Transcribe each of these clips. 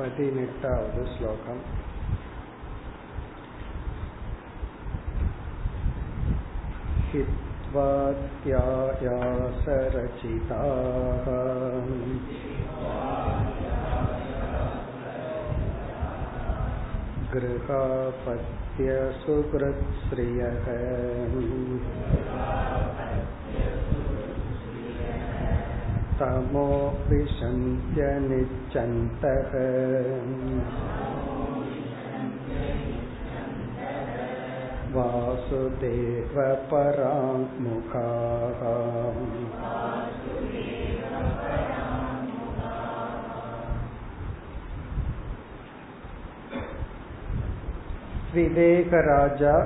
பதினெட்டாவது ஸ்லோகம் हित्वात्यायासरचिताः गृहापत्यसुकृत्श्रियः तमो विशन्त्यनिच्छन्तः वासुदेवपराङ्मुखाः விவேகராஜா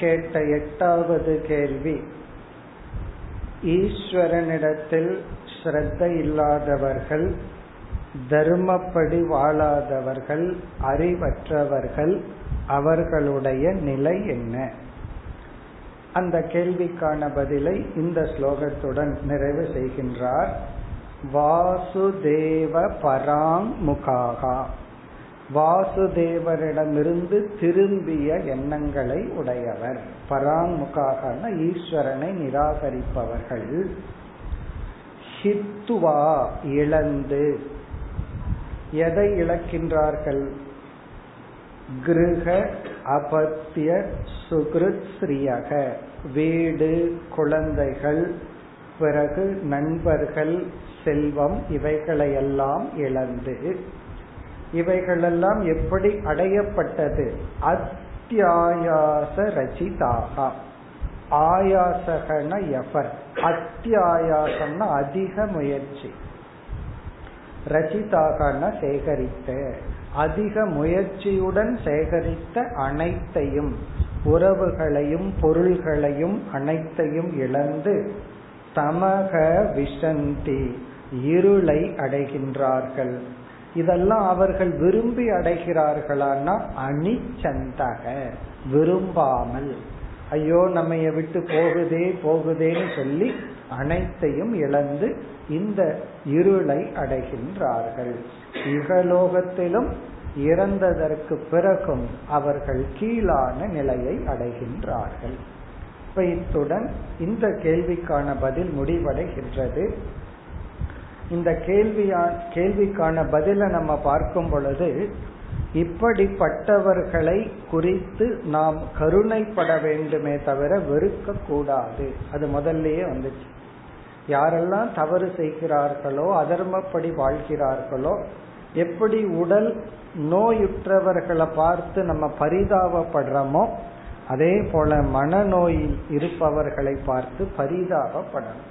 கேட்ட எட்டாவது கேள்வி ஈஸ்வரனிடத்தில் ஸ்ரத்த இல்லாதவர்கள் தர்மப்படி வாழாதவர்கள் அறிவற்றவர்கள் அவர்களுடைய நிலை என்ன? அந்த கேள்விக்கான பதிலை இந்த ஸ்லோகத்துடன் நிறைவு செய்கின்றார். வாசுதேவ பராங் முகாகா வாசுதேவரிடமிருந்து திரும்பிய எண்ணங்களை உடையவர். பராங்முகாகன ஈஸ்வரனை நிராகரிப்பவர்கள். ஹித்துவா இழந்து. எதை இழக்கின்றார்கள்? கிருக அபத்திய சுகிருத் ஸ்ரீயக. வீடு குழந்தைகள் பிறகு நண்பர்கள் செல்வம் இவைகளையெல்லாம் இழந்து. இவைகளெல்லாம் எப்படி அடையப்பட்டது? அத்தியாயாச ரச்சிதாகா. ஆயாசகன எஃபர். அத்தியாயாசம்னா அதிக முயற்சி. ரச்சிதாகன சேகரித்த அதிக முயற்சியுடன் சேகரித்த அனைத்தையும் உறவுகளையும் பொருள்களையும் அனைத்தையும் இழந்து தமக விஷந்தி இருளை அடைகின்றார்கள். இதெல்லாம் அவர்கள் விரும்பி அடைகிறார்களான்னா அணிச்சந்தக விரும்பாமல். ஐயோ நம்ம விட்டு போகுதே போகுதேன்னு சொல்லி அனைத்தையும் இழந்து இந்த இருளை அடைகின்றார்கள். இகலோகத்திலும் இறந்ததற்கு பிறகும் அவர்கள் கீழான நிலையை அடைகின்றார்கள். இப்ப இத்துடன் இந்த கேள்விக்கான பதில் முடிவடைகின்றது. இந்த கேள்வியா கேள்விக்கான பதில நம்ம பார்க்கும் பொழுது இப்படிப்பட்டவர்களை குறித்து நாம் கருணைப்பட வேண்டுமே தவிர வெறுக்க கூடாது. அது முதல்லயே வந்துச்சு. யாரெல்லாம் தவறு செய்கிறார்களோ அதர்மப்படி வாழ்கிறார்களோ எப்படி உடல் நோயுற்றவர்களை பார்த்து நம்ம பரிதாபப்படுறோமோ அதே போல மனநோயில் இருப்பவர்களை பார்த்து பரிதாபப்படணும்.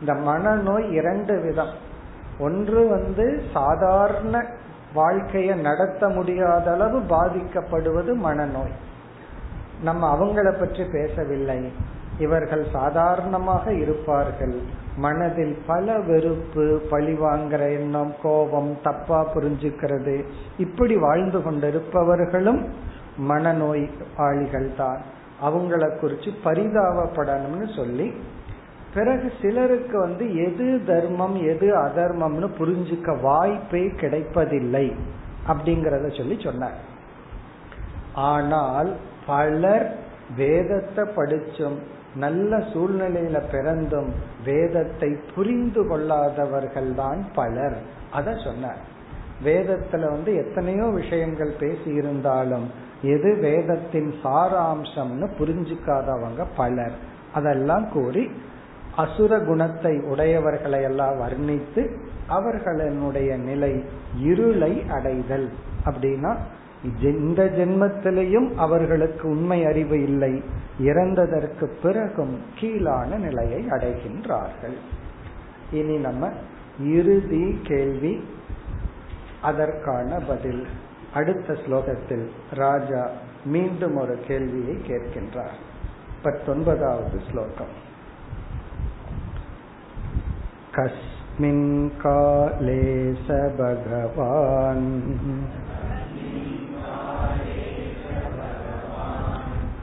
இந்த மனநோய் இரண்டு விதம். ஒன்று வந்து சாதாரண வாழ்க்கையை நடத்த முடியாத அளவு பாதிக்கப்படுவது மனநோய். நம்ம அவங்கள பற்றி பேசவில்லை. இவர்கள் சாதாரணமாக இருப்பார்கள். மனதில் பல வெறுப்பு பழிவாங்கிற எண்ணம் கோபம் தப்பா புரிஞ்சுக்கிறது. இப்படி வாழ்ந்து கொண்டிருப்பவர்களும் மனநோயாளிகள் தான் அவங்கள குறிச்சு பரிதாபப்படணும்னு சொல்லி பிறகு சிலருக்கு வந்து எது தர்மம் எது அதர்மம்னு புரிஞ்சுக்க வாய்ப்பே கிடைப்பதில்லை அப்படிங்கறத சொல்லி சொன்னார். ஆனால் பலர் வேதத்தை படிச்சும் நல்ல சூழ்நிலையில பிறந்தும் வேதத்தை புரிந்து கொள்ளாதவர்கள் தான் பலர். அத சொன்னார். வேதத்துல வந்து எத்தனையோ விஷயங்கள் பேசி இருந்தாலும் எது வேதத்தின் சாராம்சம்னு புரிஞ்சுக்காதவங்க பலர். அதெல்லாம் கூறி அசுர குணத்தை உடையவர்களை எல்லாம் வர்ணித்து அவர்களுடைய நிலை இருளை அடைதல். அப்படின்னா இந்த ஜென்மத்திலையும் அவர்களுக்கு உண்மை அறிவு இல்லை. இறந்ததற்கு பிறகும் கீழான நிலையை அடைகின்றார்கள். இனி நம்ம இறுதி கேள்வி அதற்கான பதில். அடுத்த ஸ்லோகத்தில் ராஜா மீண்டும் ஒரு கேள்வியை கேட்கின்றார். பத்தொன்பதாவது ஸ்லோகம். कस्मिन् काले स भगवान्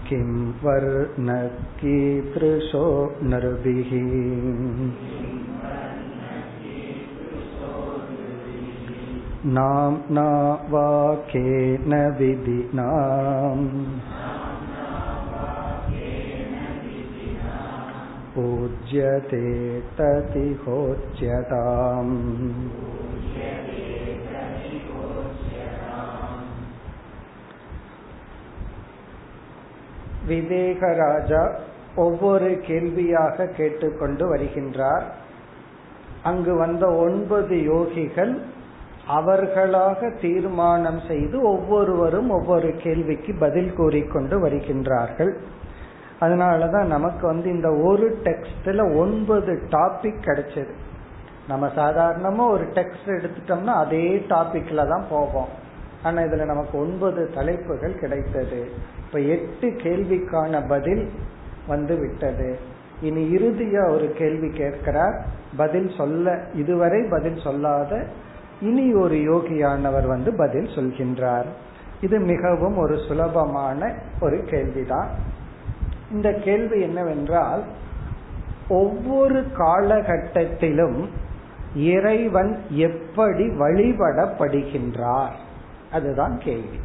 किं वर्णकीदृशो नृभिः नाम्ना वाकेन विधिनाम् पूज्यते ततिहोच्यताम् விவேகராஜா ஒவ்வொரு கேள்வியாக கேட்டுக்கொண்டு வருகின்றார் அங்கு வந்த ஒன்பது யோகிகள் அவர்களாக தீர்மானம் செய்து ஒவ்வொருவரும் ஒவ்வொரு கேள்விக்கு பதில் கூறிக்கொண்டு வருகின்றார்கள் அதனாலதான் நமக்கு வந்து இந்த ஒரு டெக்ஸ்ட்ல ஒன்பது டாபிக் கிடைச்சது. நம்ம சாதாரணமா ஒரு டெக்ஸ்ட் எடுத்துட்டோம்னா அதே டாபிக்ல தான் போவோம். ஆனா இதுல நமக்கு ஒன்பது தலைப்புகள் கிடைத்தது. இப்ப எட்டு கேள்விக்கான பதில் வந்து விட்டது. இனி இறுதியா ஒரு கேள்வி கேட்கிறார். பதில் சொல்ல இதுவரை பதில் சொல்லாத இனி ஒரு யோகியானவர் வந்து பதில் சொல்கின்றார். இது மிகவும் ஒரு சுலபமான ஒரு கேள்விதான். இந்த கேள்வி என்னவென்றால் ஒவ்வொரு காலகட்டத்திலும் இறைவன் எப்படி வழிபடப்படுகின்றார்? அதுதான் கேள்வி.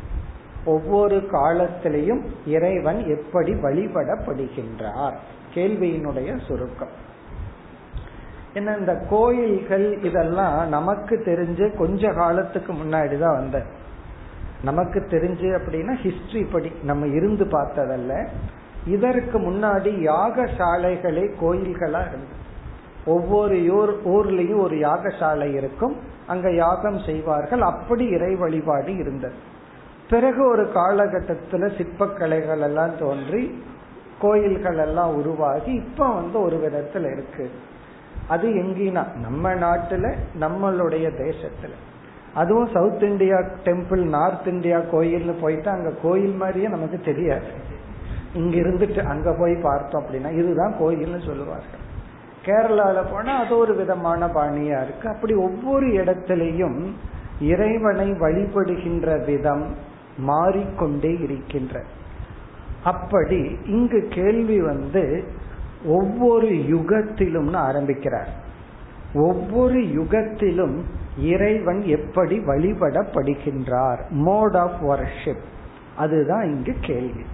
ஒவ்வொரு காலத்திலையும் இறைவன் எப்படி வழிபடப்படுகின்றார்? கேள்வியினுடைய சுருக்கம். என்ன இந்த கோயில்கள் இதெல்லாம் நமக்கு தெரிஞ்சு கொஞ்ச காலத்துக்கு முன்னாடி தான் வந்த நமக்கு தெரிஞ்சு அப்படின்னா ஹிஸ்டரி படி நம்ம இருந்து பார்த்ததல்ல. இதற்கு முன்னாடி யாகசாலைகளே கோயில்களா இருந்தது. ஒவ்வொரு ஊர் ஊர்லயும் ஒரு யாகசாலை இருக்கும். அங்க யாகம் செய்வார்கள். அப்படி இறை வழிபாடு இருந்தது. பிறகு ஒரு காலகட்டத்துல சிற்பக்கலைகள் எல்லாம் தோன்றி கோயில்கள் எல்லாம் உருவாகி இப்ப வந்து ஒரு விதத்துல இருக்கு. அது எங்கினா நம்ம நாட்டுல நம்மளுடைய தேசத்துல. அதுவும் south India temple north India கோயில்னு போயிட்டு அங்க கோயில் மாதிரியே நமக்கு தெரியாது. இங்க இருந்துட்டு அங்க போய் பார்த்தோம் அப்படின்னா இதுதான் கோயில்னு சொல்லுவார்கள். கேரளால போனா அது ஒரு விதமான பாணியா இருக்கு. அப்படி ஒவ்வொரு இடத்திலையும் இறைவனை வழிபடுகின்ற விதம் மாறிக்கொண்டே இருக்கின்ற. அப்படி இங்கு கேள்வி வந்து ஒவ்வொரு யுகத்திலும் ஆரம்பிக்கிறார். ஒவ்வொரு யுகத்திலும் இறைவன் எப்படி வழிபடப்படுகின்றார்? மோட் ஆஃப் வர்ஷிப் அதுதான் இங்கு கேள்வி.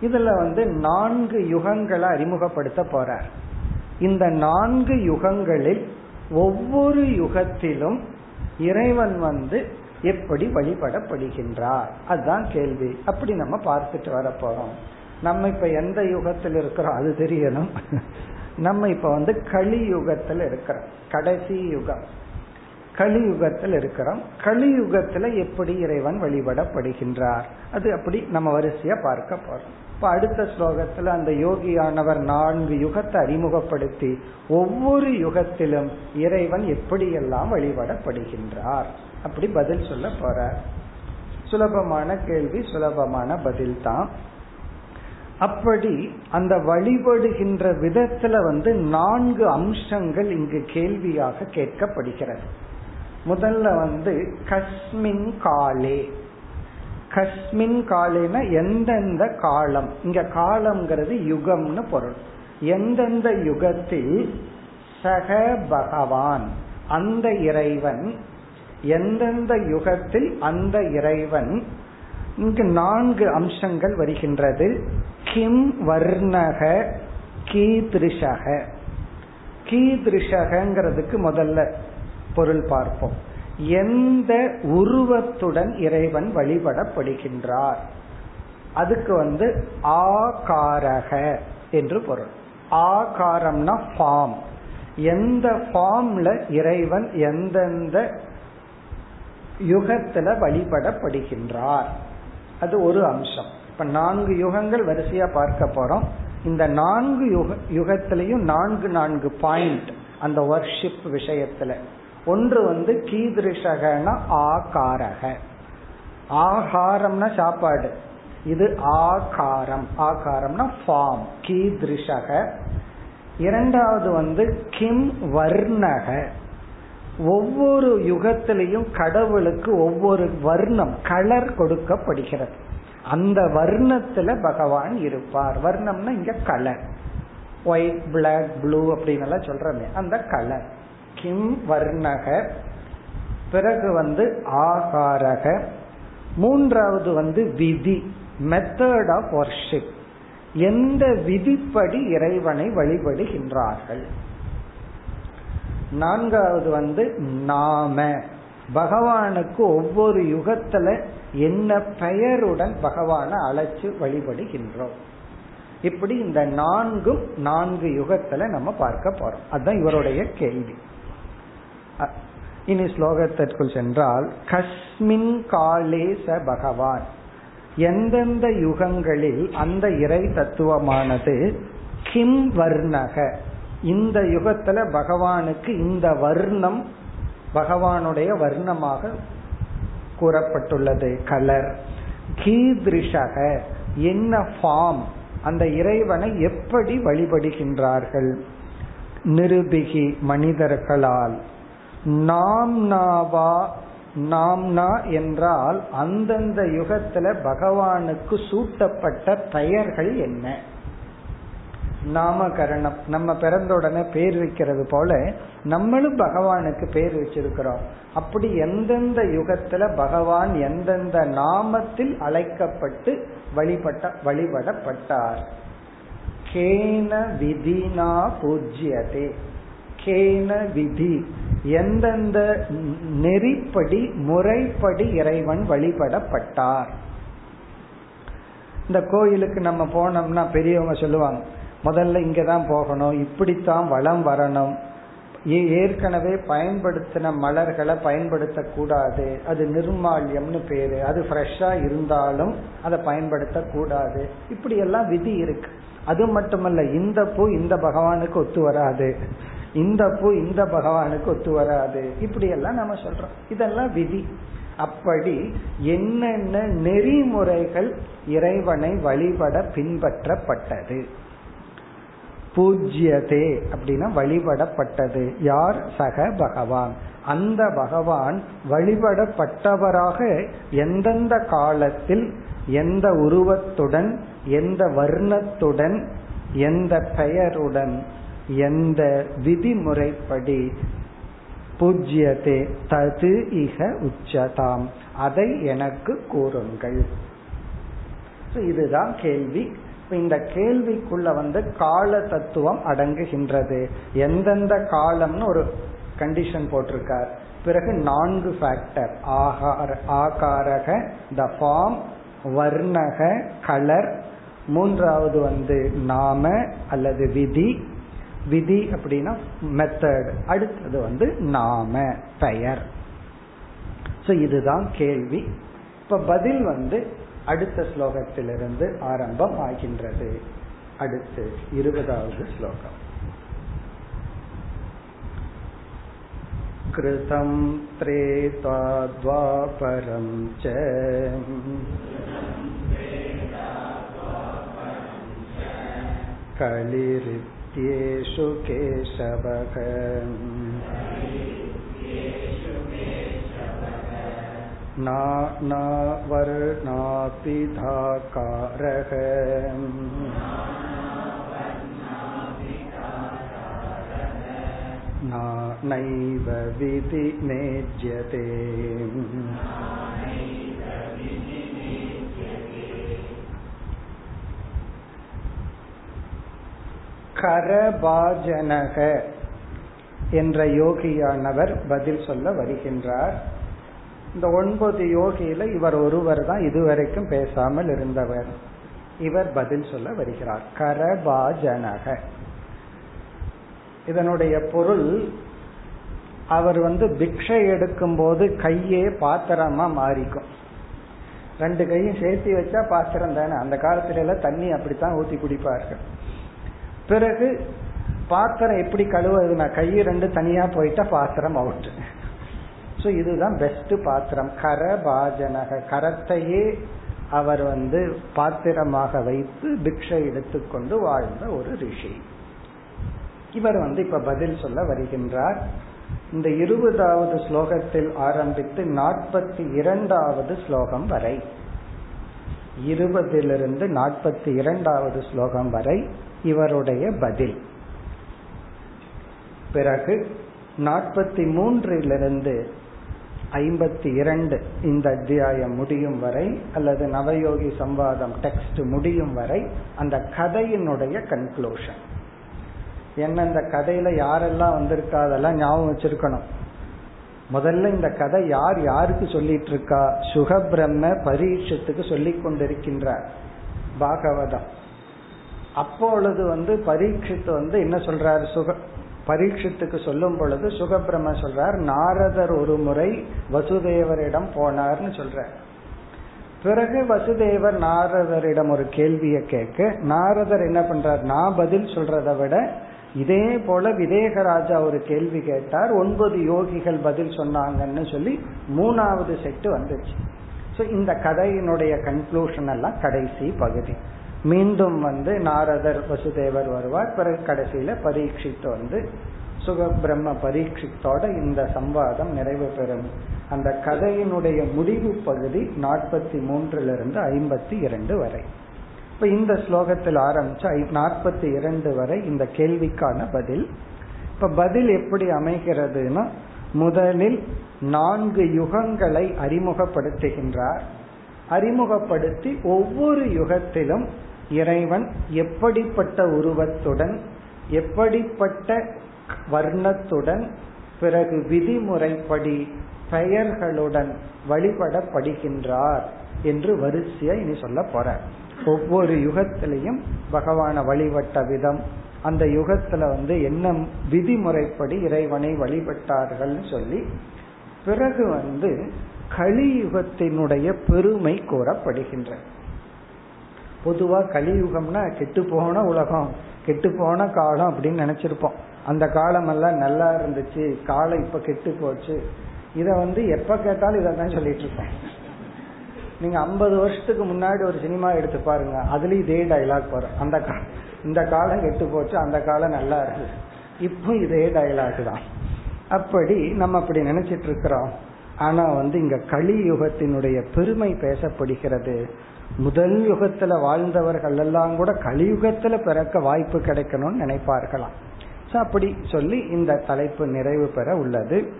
இதுல வந்து நான்கு யுகங்களை அறிமுகப்படுத்த போறார். இந்த நான்கு யுகங்களில் ஒவ்வொரு யுகத்திலும் இறைவன் வந்து எப்படி வழிபடப்படுகின்றார்? அதுதான் கேள்வி. அப்படி நம்ம பார்த்துட்டு வர போறோம். நம்ம இப்ப எந்த யுகத்தில் இருக்கிறோம்? அது தெரியணும். நம்ம இப்ப வந்து கலியுகத்தில் இருக்கிறோம். கடைசி யுகம். கலியுகத்தில் இருக்கிறோம். கலியுகத்துல எப்படி இறைவன் வழிபடப்படுகின்றார்? அது அப்படி நம்ம வரிசையா பார்க்க போறோம். இப்ப அடுத்த ஸ்லோகத்துல அந்த யோகியானவர் நான்கு யுகத்தை அறிமுகப்படுத்தி ஒவ்வொரு யுகத்திலும் இறைவன் எப்படியெல்லாம் வழிபடப்படுகின்றார். அப்படி பதில் சொல்ல போற. சுலபமான கேள்வி சுலபமான பதில் தான் அப்படி அந்த வழிபடுகின்ற விதத்துல வந்து நான்கு அம்சங்கள் இங்கு கேள்வியாக கேட்கப்படுகிறது. முதல்ல வந்து கஸ்மின் காலே. கஸ்மின் காலேன எந்தெந்த காலம்? இங்க காலம்ங்கிறது யுகம்னு பொருள். எந்தெந்த யுகத்தில் சக பகவான் அந்த இறைவன் எந்தெந்த யுகத்தில் அந்த இறைவன் இங்கு நான்கு அம்சங்கள் வருகின்றது. கிம் வர்ணக கீதிருஷக. கீதிருஷகங்கிறதுக்கு முதல்ல பொருள் பார்ப்போம். எந்த உருவத்துடன் இறைவன் வழிபடப்படுகின்றார்? அதுக்கு வந்து ஆகாரக என்று பொருள். ஆகாரம்னா ஃபார்ம் எந்த ஃபார்ம்ல இறைவன் எந்தெந்த யுகத்துல வழிபடப்படுகின்றார்? அது ஒரு அம்சம். இப்ப நான்கு யுகங்கள் வரிசையா பார்க்க போறோம். இந்த நான்கு யுக யுகத்திலையும் நான்கு நான்கு பாயிண்ட் அந்த ஒர்ஷிப் விஷயத்துல. ஒன்று வந்து கீதிருஷகன ஆகாரக. ஆகாரம்னா சாப்பாடு. இது ஆகாரம். ஆகாரம்னா ஃபார்ம் கீதிருஷக. இரண்டாவது வந்து கிம் வர்ணக. ஒவ்வொரு யுகத்திலையும் கடவுளுக்கு ஒவ்வொரு வர்ணம் கலர் கொடுக்கப்படுகிறது. அந்த வர்ணத்துல பகவான் இருப்பார். வர்ணம்னா இங்க கலர் ஒயிட் பிளாக் ப்ளூ அப்படின்னு எல்லாம் சொல்றமே அந்த கலர் கிம் வர்ணக பிறகு வந்து ஆகாரக மூன்றாவது வந்து விதி மெத்தட் ஆஃப் ஒர்ஷிப் எந்த விதிப்படி இறைவனை வழிபடுகின்றார்கள்? நான்காவது வந்து நாம. பகவானுக்கு ஒவ்வொரு யுகத்துல என்ன பெயருடன் பகவானை அழைச்சு வழிபடுகின்றோம்? இப்படி இந்த நான்கும் நான்கு யுகத்துல நம்ம பார்க்க போறோம். அதுதான் இவருடைய கேள்வி. இனி ஸ்லோகத்திற்குள் சென்றால் கஸ்மின் காலே ச பகவான். எந்தெந்த யுகங்களில் அந்த இறை தத்துவமானது கிம் வர்ணக? இந்த யுகத்துல பகவானுக்கு இந்த வர்ணம் பகவானுடைய வர்ணமாக கூறப்பட்டுள்ளது. கலர். கீதிருஷக என்ன ஃபார்ம்? அந்த இறைவனை எப்படி வழிபடுகின்றார்கள்? நிருபிகி மனிதர்களால். நாம்னாவா நாம்னா என்றால் அந்தந்த யுகத்துல பகவானுக்கு சூட்டப்பட்ட பெயர்கள் என்ன? நாமகரணம். நம்ம பிறந்த உடனே பேர் வைக்கிறது போல நம்மளும் பகவானுக்கு பேர் வச்சிருக்கிறோம். அப்படி எந்தெந்த யுகத்துல பகவான் எந்தெந்த நாமத்தில் அழைக்கப்பட்டு வழிபட்ட வழிபடப்பட்டார்? கேன விதினா பூஜ்யதே. கேன விதி. எந்தெந்த நெறிப்படி முறைப்படி இறைவன் வழிபடப்பட்டார். இந்த கோயிலுக்கு நம்ம போனோம்னா பெரியவங்க சொல்லுவாங்க முதல்ல இங்கதான் போகணும் இப்படித்தான் வளம் வரணும். ஏற்கனவே பயன்படுத்தின மலர்களை பயன்படுத்த கூடாது அது நிர்மால்யம்னு பேரு. அது ஃப்ரெஷ்ஷா இருந்தாலும் அதை பயன்படுத்த கூடாது இப்படி எல்லாம் விதி இருக்கு. அது மட்டுமல்ல இந்த பூ இந்த பகவானுக்கு ஒத்து வராது. இந்த பூ இந்த பகவானுக்கு ஒத்து வராது. இப்படி எல்லாம் நம்ம சொல்றோம். இதெல்லாம் விதி. அப்படி என்னென்ன நெறிமுறைகள் இறைவனை வழிபட பின்பற்றப்பட்டது? பூஜ்யதே அப்படின்னா வழிபடப்பட்டது. யார்? சக பகவான். அந்த பகவான் வழிபடப்பட்டவராக எந்தெந்த காலத்தில் எந்த உருவத்துடன் எந்த வர்ணத்துடன் எந்த பெயருடன் எந்த விதிமுறைப்படி பூஜ்யதே தது இக உச்சதாம். அதை எனக்கு கூறுங்கள். இதுதான் கேள்வி. இந்த கேள்விக்குள்ள வந்து கால தத்துவம் அடங்குகின்றது. எந்தெந்த காலம்னு ஒரு கண்டிஷன் போட்டிருக்கார். பிறகு நான்கு ஃபேக்டர் ஆகார ஆகாரக த ஃபார்ம் வர்ணக கலர் மூன்றாவது வந்து நாம அல்லது விதி விதி அப்படின்னா மெத்தட் அடுத்தது வந்து நாம பெயர் இதுதான் கேள்வி இப்ப பதில் வந்து அடுத்த ஸ்லோகத்திலிருந்து ஆரம்பம் ஆகின்றது அடுத்து இருபதாவது ஸ்லோகம் कृतं त्रेता द्वापरं च कलिरित्येषु केशवः नानावर्णापिधाकारः नानैव विधिमेज्यते கரபாஜனக என்ற யோகியானவர் பதில் சொல்ல வருகின்றார். இந்த ஒன்பது யோகியில இவர் ஒருவர் தான் இதுவரைக்கும் பேசாமல் இருந்தவர். இவர் பதில் சொல்ல வருகிறார். கரபாஜனக. இதனுடைய பொருள் அவர் வந்து பிக்ஷை எடுக்கும் போது கையே பாத்திரமா மாறிக்கும். ரெண்டு கையும் சேர்த்து வச்சா பாத்திரம் தானே? அந்த காலத்துல எல்லாம் தண்ணி அப்படித்தான் ஊத்தி குடிப்பார்கள். பிறகு பாத்திரம் எப்படி கழுவுறதுனா கை ரெண்டு தனியா போயிட்டா பாத்திரம் அவுட்டு ஸோ இதுதான் பெஸ்ட் பாத்திரம். கரபாஜனக கரத்தையே அவர் வந்து பாத்திரமாக வைத்து பிக்ஷை எடுத்துக்கொண்டு வாழ்ந்த ஒரு ரிஷி. இவர் வந்து இப்ப பதில் சொல்ல வருகின்றார். இந்த இருபதாவது ஸ்லோகத்தில் ஆரம்பித்து நாற்பத்தி இரண்டாவது ஸ்லோகம் வரை. இருபதிலிருந்து நாற்பத்தி இரண்டாவது ஸ்லோகம் வரை இவருடைய பதில். பிறகு நாற்பத்தி மூன்றிலிருந்து ஐம்பத்தி இரண்டு இந்த அத்தியாயம் முடியும் வரை அல்லது நவயோகி சம்வாதம் டெக்ஸ்ட் முடியும் வரை அந்த கதையினுடைய கன்க்ளூஷன் என்ன இந்த கதையில யாரெல்லாம் வந்திருக்கா அதெல்லாம் ஞாபகம் வச்சிருக்கணும். முதல்ல இந்த கதை யார் யாருக்கு சொல்லிட்டு இருக்கா சுகபிரம்ம பரீட்சத்துக்கு சொல்லி கொண்டிருக்கின்றார் பாகவதம். அப்பொழுது வந்து பரீட்சித்து வந்து என்ன சொல்றாரு? சுக பரீட்சித்துக்கு சொல்லும் பொழுது சுகபிரம சொல்றார் நாரதர் ஒரு முறை வசுதேவரிடம் போனார்னு சொல்றார். பிறகு வசுதேவர் நாரதரிடம் ஒரு கேள்வியை கேட்க நாரதர் என்ன பண்றார்? நான் பதில் சொல்றதை விட இதே போல விதேகராஜா ஒரு கேள்வி கேட்டார் ஒன்பது யோகிகள் பதில் சொன்னாங்கன்னு சொல்லி மூணாவது செட்டு வந்துச்சு. ஸோ இந்த கதையினுடைய கன்க்ளூஷன் எல்லாம் கடைசி பகுதி. மீண்டும் வந்து நாரதர் வசுதேவர் வருவார். பிறகு கடைசியில பரீட்சித்து வந்து சுக பிரம்ம பரீட்சித்தோட இந்த சம்வாதம் நிறைவு பெறும். அந்த கதையினுடைய முடிவு பகுதி நாற்பத்தி மூன்றிலிருந்து ஐம்பத்தி இரண்டு வரை. இப்ப இந்த ஸ்லோகத்தில் ஆரம்பிச்சு நாற்பத்தி இரண்டு வரை இந்த கேள்விக்கான பதில். இப்ப பதில் எப்படி அமைகிறதுனா முதலில் நான்கு யுகங்களை அறிமுகப்படுத்துகின்றார். அறிமுகப்படுத்தி ஒவ்வொரு யுகத்திலும் இறைவன் எப்படிப்பட்ட உருவத்துடன் எப்படிப்பட்ட வர்ணத்துடன் பிறகு விதிமுறைப்படி பெயர்களுடன் வழிபடப்படுகின்றார் என்று வரிசையா இனி சொல்ல போற. ஒவ்வொரு யுகத்திலையும் பகவான வழிபட்ட விதம் அந்த யுகத்துல வந்து என்ன விதிமுறைப்படி இறைவனை வழிபட்டார்கள் சொல்லி பிறகு வந்து கலியுகத்தினுடைய பெருமை கூறப்படுகின்ற பொதுவா கலியுகம்னா கெட்டு போன உலகம் கெட்டு போன காலம் அப்படின்னு நினைச்சிருப்போம். அந்த காலம் எல்லாம் நல்லா இருந்துச்சு காலம் இப்ப கெட்டு போச்சு. இத வந்து எப்ப கேட்டாலும் இதான் சொல்லிட்டு இருப்போம். நீங்க ஐம்பது வருஷத்துக்கு முன்னாடி ஒரு சினிமா எடுத்து பாருங்க அதுலயும் இதே டைலாக் வரும். அந்த இந்த காலம் கெட்டு போச்சு அந்த காலம் நல்லா இருக்கு இப்போ இதே டைலாக் தான். அப்படி நம்ம அப்படி நினைச்சிட்டு இருக்கிறோம். ஆனா வந்து இங்க கலியுகத்தினுடைய பெருமை பேசப்படுகிறது. முதல் யுகத்துல வாழ்ந்தவர்கள் எல்லாம் கூட கலியுகத்துல பிறக்க வாய்ப்பு கிடைக்கணும்னு நினைப்பார்களாம். அப்படி சொல்லி இந்த தலைப்பு நிறைவு பெற உள்ளது.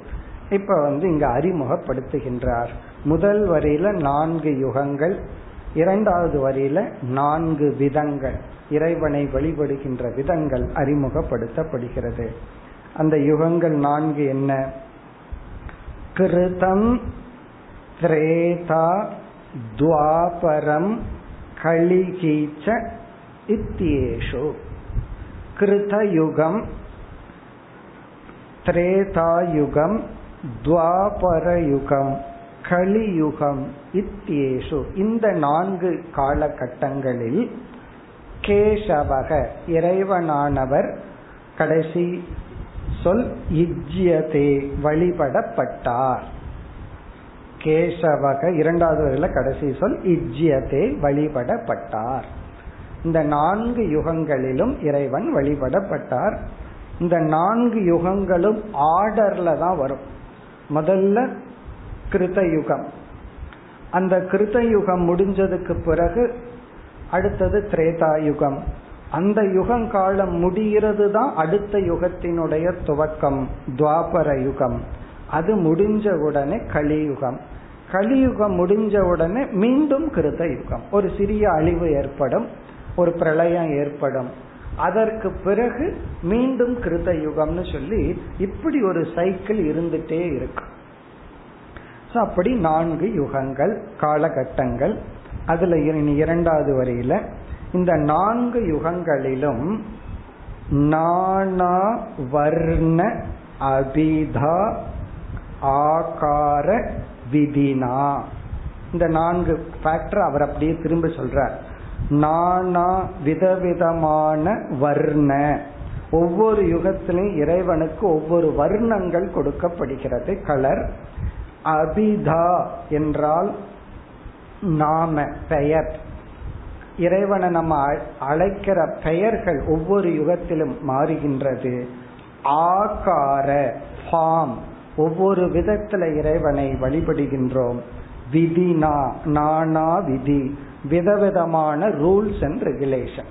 இப்ப வந்து இங்க அறிமுகப்படுத்துகின்றார். முதல் வரியில நான்கு யுகங்கள் இரண்டாவது வரியில நான்கு விதங்கள் இறைவனை வழிபடுகின்ற விதங்கள் அறிமுகப்படுத்தப்படுகிறது. அந்த யுகங்கள் நான்கு என்ன? கிருதம் திரேதா துவாபரம் கலிகீச்ச இத்தியேஷு. கிருதயுகம் திரேதாயுகம் துவாபரயுகம் கலியுகம் இத்தியேஷு. இந்த நான்கு காலகட்டங்களில் கேசவக இறைவனானவர் கடைசி சொல் இஜ்யதே வழிபடப்பட்டார். கேசவக இரண்டாவது வரையில கடைசி சொல் இஜ்யதே வழிபடப்பட்டார். இந்த நான்கு யுகங்களிலும் இறைவன் வழிபடப்பட்டார். இந்த நான்கு யுகங்களும் ஆர்டர்ல தான் வரும். முதல்ல கிருத்த யுகம். அந்த கிருத்த யுகம் முடிஞ்சதுக்கு பிறகு அடுத்தது திரேதா யுகம். அந்த யுகம் காலம் முடிகிறது தான் அடுத்த யுகத்தினுடைய துவக்கம் துவாபர யுகம். அது முடிஞ்ச உடனே கலியுகம். கலியுகம் முடிஞ்ச உடனே மீண்டும் கிருத்த யுகம். ஒரு சிறிய அழிவு ஏற்படும் ஒரு பிரளயம் ஏற்படும். அதற்கு பிறகு மீண்டும் கிருத்த யுகம்னு சொல்லி இப்படி ஒரு சைக்கிள் இருந்துட்டே இருக்கு. அப்படி நான்கு யுகங்கள் காலகட்டங்கள். அதுல இனி இரண்டாவது வரையில இந்த நான்கு யுகங்களிலும் நானா வர்ண அபிதா ஆகார விதினா. இந்த நான்கு ஃபேக்டர் அவர் அப்படியே திரும்ப சொல்றார். நானா விதவிதமான வர்ண. ஒவ்வொரு யுகத்திலும் இறைவனுக்கு ஒவ்வொரு வர்ணங்கள் கொடுக்கப்படுகிறது. கலர் அபிதா என்றால் நாம பெயர். இறைவனை நம்ம அழைக்கிற பெயர்கள் ஒவ்வொரு யுகத்திலும் மாறுகின்றது. ஆகார ஃபார்ம் ஒவ்வொரு விதத்துல இறைவனை வழிபடுகின்றோம். விதி நானா விதி விதவிதமான ரூல்ஸ் அண்ட் ரெகுலேஷன்.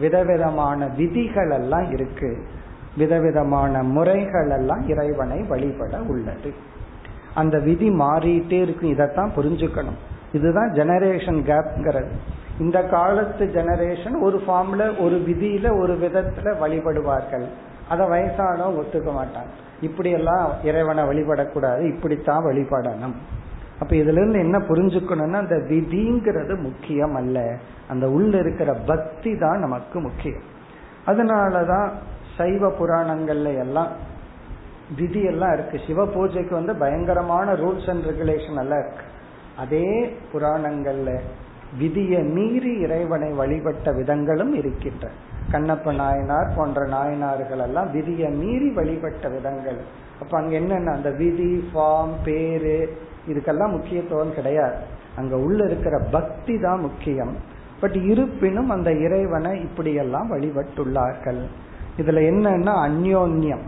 விதவிதமான விதிகள் எல்லாம் இருக்கு. விதவிதமான முறைகள் எல்லாம் இறைவனை வழிபட உள்ளது. அந்த விதி மாறிட்டே இருக்கும். இதைத்தான் புரிஞ்சுக்கணும். இதுதான் ஜெனரேஷன் கேப்ங்கிறது இந்த காலத்து ஜெனரேஷன் ஒரு ஃபார்ம்ல ஒரு விதியில ஒரு விதத்துல வழிபடுவார்கள். அதை வயசானவங்க ஒத்துக்க மாட்டாங்க இப்படி எல்லாம் இறைவனை வழிபடக்கூடாது இப்படித்தான் வழிபடணும். அப்ப இதுல இருந்து என்ன புரிஞ்சுக்கணும்னா அந்த விதிங்கிறது முக்கியம் அல்ல அந்த உள்ள இருக்கிற பக்தி தான் நமக்கு முக்கியம். அதனாலதான் சைவ புராணங்கள்ல எல்லாம் விதி எல்லாம் இருக்கு. சிவ பூஜைக்கு வந்து பயங்கரமான ரூல்ஸ் அண்ட் ரெகுலேஷன் எல்லாம் இருக்கு. அதே புராணங்கள்ல விதியை மீறி இறைவனை வழிபட்ட விதங்களும் இருக்கின்றன. கண்ணப்ப நாயனார் போன்ற நாயனார்கள் எல்லாம் விதியை மீறி வழிபட்ட விதங்கள். அப்ப அங்க என்னென்ன? அந்த விதி ஃபார்ம் பேரு இதுக்கெல்லாம் முக்கியத்துவம் கிடையாது. அங்க உள்ள இருக்கிற பக்தி தான் முக்கியம். பட் இருப்பினும் அந்த இறைவனை இப்படியெல்லாம் வழிபட்டுள்ளார்கள். இதுல என்னன்னா அந்யோன்யம்.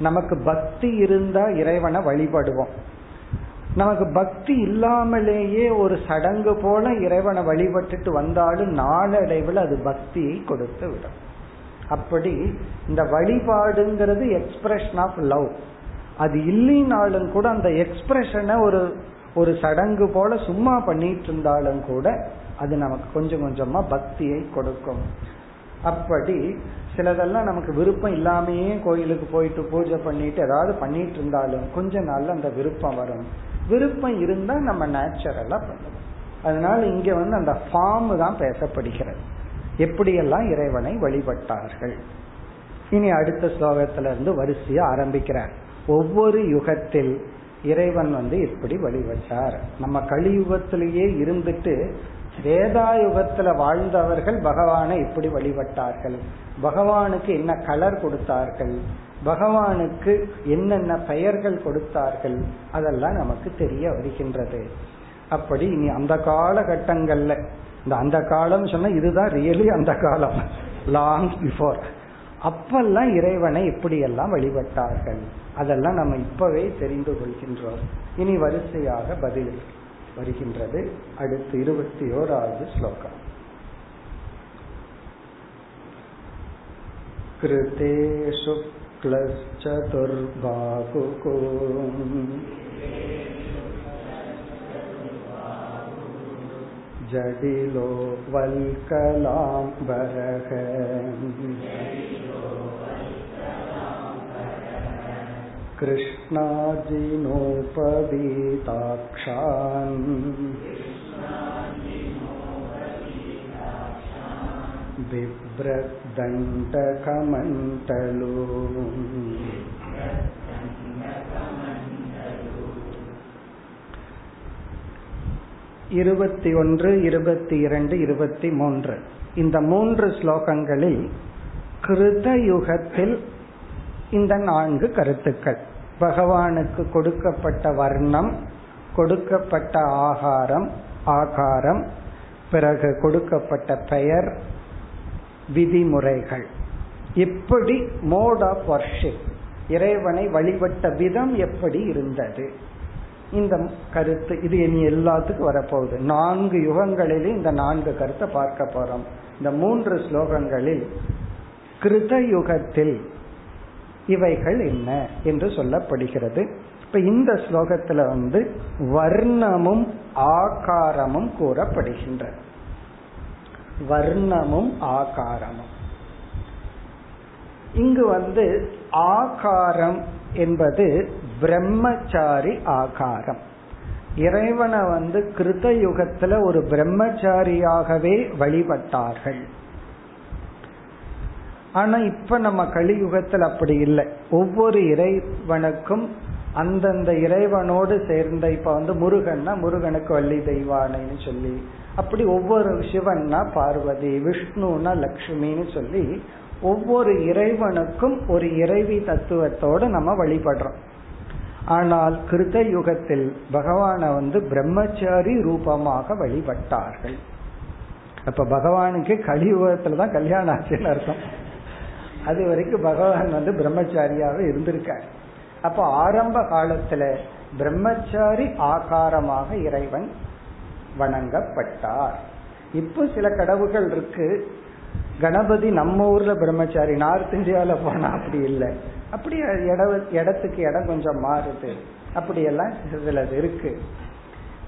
நமக்கு பக்தி இருந்தா இறைவனை வழிபடுவோம். நமக்கு பக்தி இல்லாமலேயே ஒரு சடங்கு போல இறைவனை வழிபட்டுட்டு வந்தாலும் நாளடைவில் அது பக்தியை கொடுத்து விடும். அப்படி இந்த வழிபாடுங்கிறது எக்ஸ்பிரஷன் ஆஃப் லவ் அது இல்லைனாலும் கூட அந்த எக்ஸ்பிரஷனை ஒரு ஒரு சடங்கு போல சும்மா பண்ணிட்டு இருந்தாலும் கூட அது நமக்கு கொஞ்சம் கொஞ்சமா பக்தியை கொடுக்கும். அப்படி சிலதெல்லாம் நமக்கு விருப்பம் இல்லாமையே கோயிலுக்கு போயிட்டு பூஜை பண்ணிட்டு ஏதாவது பண்ணிட்டு இருந்தாலும் கொஞ்ச நாள்ல அந்த விருப்பம் வரும். விருப்பம் இருந்தா நம்ம நேச்சுரலா பண்ணுவோம். அதனால இங்க வந்து அந்த ஃபார்ம் தான் பேசப்படுகிறது. எப்படியெல்லாம் இறைவனை வழிபட்டார்கள்? இனி அடுத்த ஸ்லோகத்துல இருந்து வரிசையா ஆரம்பிக்கிறார். ஒவ்வொரு யுகத்தில் இறைவன் வந்து இப்படி வழிபட்டார். நம்ம கலியுகத்திலேயே இருந்துட்டு வேதாயுகத்துல வாழ்ந்தவர்கள் பகவானை இப்படி வழிபட்டார்கள். பகவானுக்கு என்ன கலர் கொடுத்தார்கள்? பகவானுக்கு என்னென்ன பெயர்கள் கொடுத்தார்கள் அதெல்லாம் நமக்கு தெரிய வருகின்றது. அப்படி இனி அந்த காலகட்டங்கள்ல இந்த அந்த காலம் சொன்னா இதுதான் ரியலி அந்த காலம். லாங் பிஃபோர் அப்பெல்லாம் இறைவனை எப்படியெல்லாம் வழிபட்டார்கள். அதெல்லாம் நம்ம இப்பவே தெரிந்து கொள்கின்றோம். இனி வரிசையாக பதில் வருகின்றது. அடுத்து இருபத்தி ஓராவது ஸ்லோகம். कृते शुक्लश्चतुर्बाहुको जडिलो वल्कलाम्बरः कृष्णाजिनोपवीताक्षान् बिभ्रदण्डकमण्डलो இருபத்தி ஒன்று இருபத்தி இரண்டு இருபத்தி மூன்று இந்த மூன்று ஸ்லோகங்களில் கிருத யுகத்தில் இந்த நான்கு கருத்துக்கள் பகவானுக்கு கொடுக்கப்பட்ட வர்ணம் கொடுக்கப்பட்ட ஆகாரம் ஆகாரம் பிறகு கொடுக்கப்பட்ட பெயர் விதிமுறைகள். எப்படி மோட் ஆஃப் வர்ஷிப் இறைவனை வழிபட்ட விதம் எப்படி இருந்தது? இந்த கருத்து இது இனி எல்லாத்துக்கும் வரப்போகுது. நான்கு யுகங்களிலே இந்த நான்கு கருத்தை பார்க்க போறோம். இந்த மூன்று ஸ்லோகங்களில் கிருத யுகத்தில் இவைகள் என்ன என்று சொல்லப்படுகிறது. இப்ப இந்த ஸ்லோகத்துல வந்து வர்ணமும் ஆகாரமும் கூறப்படுகின்றன. வர்ணமும் ஆகாரமும். இங்கு வந்து ஆகாரம் என்பது பிரம்மச்சாரி ஆகாரம். இறைவனை வந்து கிருத யுகத்துல ஒரு பிரம்மச்சாரியாகவே வழிபட்டார்கள். ஆனா இப்ப நம்ம கலியுகத்தில் அப்படி இல்லை. ஒவ்வொரு இறைவனுக்கும் அந்தந்த இறைவனோடு சேர்ந்த இப்ப வந்து முருகன்னா முருகனுக்கு வள்ளி தெய்வானைன்னு சொல்லி அப்படி ஒவ்வொரு சிவன்னா பார்வதி விஷ்ணுனா லக்ஷ்மின்னு சொல்லி ஒவ்வொரு இறைவனுக்கும் ஒரு இறைவி தத்துவத்தோடு நம்ம வழிபடுறோம். ஆனால் கிருத யுகத்தில் பகவான வந்து பிரம்மச்சாரி ரூபமாக வழிபட்டார்கள். அப்ப பகவானுக்கு கலியுகத்துல தான் கல்யாணம் ஆச்சுன்னு அர்த்தம். அது வரைக்கும் பகவான் வந்து பிரம்மச்சாரியாக இருந்திருக்கார். அப்ப ஆரம்ப காலத்துல பிரம்மச்சாரி ஆகாரமாக இறைவன் வணங்கப்பட்டார். இப்போ சில கடவுள்கள் இருக்கு. கணபதி நம்ம ஊர்ல பிரம்மச்சாரி நார்த் இந்தியாவில போனா அப்படி இல்லை. அப்படி இடத்துக்கு இடம் கொஞ்சம் மாறுது. அப்படியெல்லாம் சிலது இருக்கு.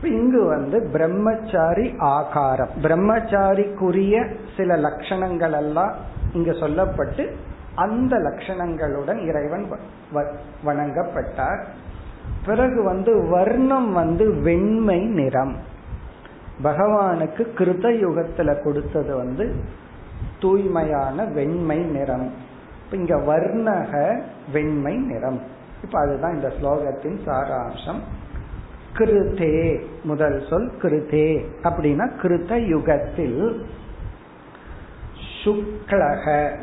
இங்கு வந்து பிரம்மச்சாரி ஆகாரம் பிரம்மச்சாரிக்குரிய சில லட்சணங்கள் எல்லாம் இங்க சொல்லப்பட்டு அந்த லட்சணங்களுடன் இறைவன் வணங்கப்பட்டார். பிறகு வந்து வர்ணம் வந்து வெண்மை நிறம். பகவானுக்கு கிருத யுகத்துல கொடுத்தது வந்து தூய்மையான வெண்மை நிறம். இங்க வர்ணக வெண்மை நிறம். இப்ப அதுதான் இந்த ஸ்லோகத்தின் சாராம்சம். கிருதே முதல் சொல் கிருதே. அப்படின்னா கிருத யுகத்தில் சுக்லக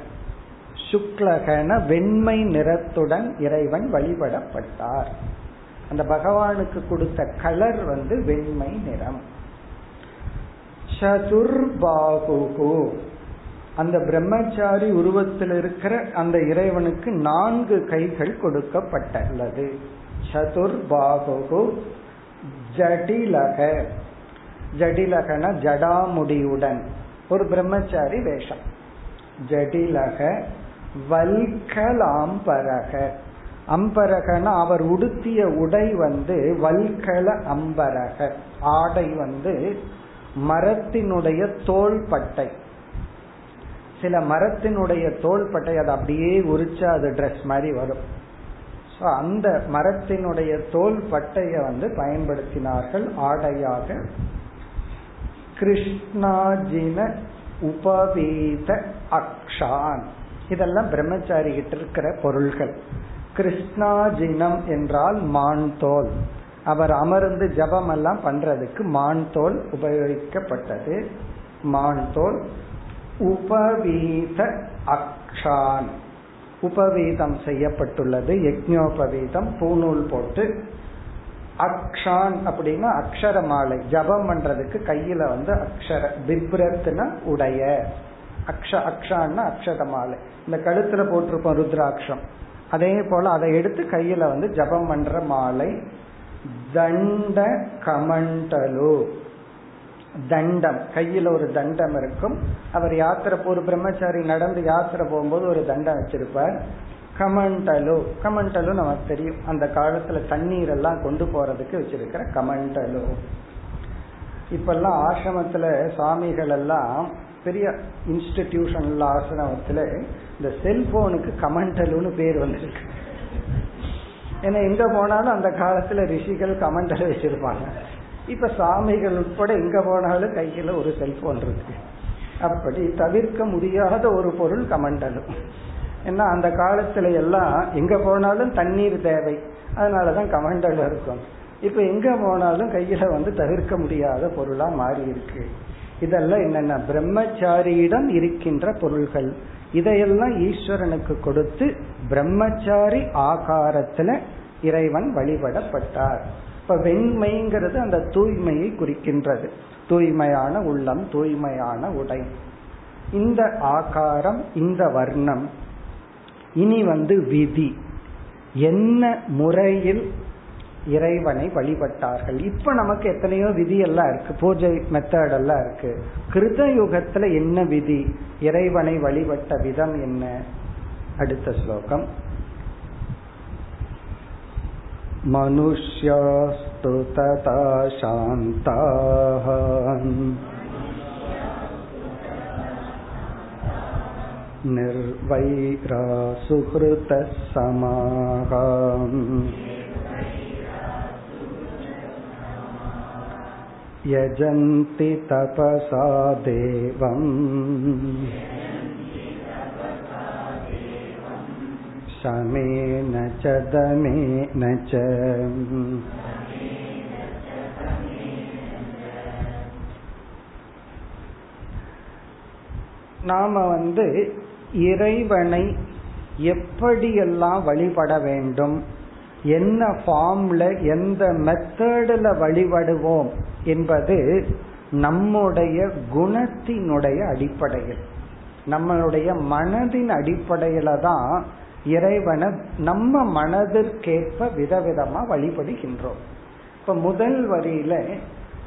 சுக்லகன வெண்மை நிறத்துடன் இறைவன் வழிபடப்பட்டார். அந்த பகவானுக்கு கொடுத்த கலர் வந்து வெண்மை நிறம். சதுர்பாகு அந்த பிரம்மச்சாரி உருவத்தில் இருக்கிற அந்த இறைவனுக்கு நான்கு கைகள் கொடுக்கப்பட்டுள்ளது. சதுர்பாகு ஜடிலக. ஜடிலகன ஜடாமுடியுடன். ஒரு பிரம்மச்சாரி வேஷம். ஜடிலக வல்கலாம்பரக. அம்பரகன அவர் உடுத்திய உடை வந்து வல்கல அம்பரக. ஆடை வந்து மரத்தினுடைய தோல் பட்டை சில மரத்தினுடைய தோல் பட்டை அது அப்படியே உரிச்சா அது ட்ரெஸ் மாதிரி வரும். ஸோ அந்த மரத்தினுடைய தோல் பட்டைய வந்து பயன்படுத்தினார்கள் ஆடையாக. கிருஷ்ணாஜின உபவீத அக்ஷான். இதெல்லாம் பிரம்மச்சாரி கிட்ட இருக்கிற பொருள்கள். கிருஷ்ணாஜினம் என்றால் மான் தோல் அவர் அமர்ந்து ஜபம் எல்லாம் பண்றதுக்கு மான் தோல் உபயோகிக்கப்பட்டது. மான் தோல் உபவீத அக்ஷான். உபவீதம் செய்யப்பட்டுள்ளது. யக்ஞோபவீதம் பூநூல் போட்டு. அக்ஷான் அப்படின்னா அக்ஷர மாலை ஜபம் பண்றதுக்கு கையில வந்து அக்ஷர பிப்ரத்னா உடைய. அக்ஷ அக்ஷான்னா அக்ஷதமாலை. இந்த கழுத்துல போட்டிருப்போம் ருத்ராட்சம். அதே போல அதை எடுத்து கையில வந்து ஜபம் பண்ற மாலை தண்ட கமண்டலு. தண்டம். கையில ஒரு தண்டம் இருக்கும். அவர் யாத்திரை ஒரு பிரம்மச்சாரி நடந்து யாத்திரை போகும்போது ஒரு தண்டம் வச்சிருப்பார். கமண்டலு. கமண்டலு நமக்கு தெரியும். அந்த காலத்துல தண்ணீர் எல்லாம் கொண்டு போறதுக்கு வச்சிருக்கிற கமண்டலு. இப்பெல்லாம் ஆசிரமத்துல சுவாமிகள் எல்லாம் பெரிய இன்ஸ்டிடியூஷன்ல ஆசிரமத்துல இந்த செல்போனுக்கு கமண்டலுன்னு பேர் வந்திருக்கு. ஏன்னா எங்க போனாலும் அந்த காலத்துல ரிஷிகள் கமண்டல வச்சிருப்பாங்க. இப்ப சாமிகள் உட்பட எங்க போனாலும் கையில ஒரு செல்போன் இருக்கு. அப்படி தவிர்க்க முடியாத ஒரு பொருள் கமண்டலும் ஏன்னா அந்த காலத்துல எல்லாம் எங்க போனாலும் தண்ணீர் தேவை. அதனாலதான் கமண்டல் இருக்கும். இப்ப எங்க போனாலும் கையில வந்து தவிர்க்க முடியாத பொருளா மாறி இருக்கு இதெல்லாம் என்னென்ன பிரம்மச்சாரியிடம் இருக்கின்ற பொருள்கள். இதையெல்லாம் ஈஸ்வரனுக்கு கொடுத்து பிரம்மச்சாரி ஆகாரத்துல இறைவன் வழிபடப்பட்டார். இப்ப வெண்மைங்கிறது அந்த தூய்மையை குறிக்கின்றது. தூய்மையான உள்ளம் தூய்மையான உடை. இந்த ஆகாரம் இந்த வர்ணம் இனி வந்து விதி. என்ன முறையில் இறைவனை வழிபட்டார்கள் இப்ப நமக்கு எத்தனையோ விதி எல்லாம் இருக்கு பூஜை மெத்தட் எல்லாம் இருக்கு கிருத யுகத்துல என்ன விதி இறைவனை வழிபட்ட விதம் என்ன அடுத்த ஸ்லோகம் मनुष्यास्तु तथा शान्ताः निर्वैरा सुहृतः समाः यजन्ति तपसा देवम् शमेन च दमेन च நாம வந்து இறைவனை எப்படியெல்லாம் வழிபட வேண்டும் என்ன ஃபார்ம்ல எந்த மெத்தடில் வழிபடுவோம் என்பது நம்முடைய குணத்தினுடைய அடிப்படையில். நம்மளுடைய மனதின் அடிப்படையில தான் இறைவனை நம்ம மனதிற்கேற்ப விதவிதமா வழிபடுகின்றோம். இப்ப முதல் வரியில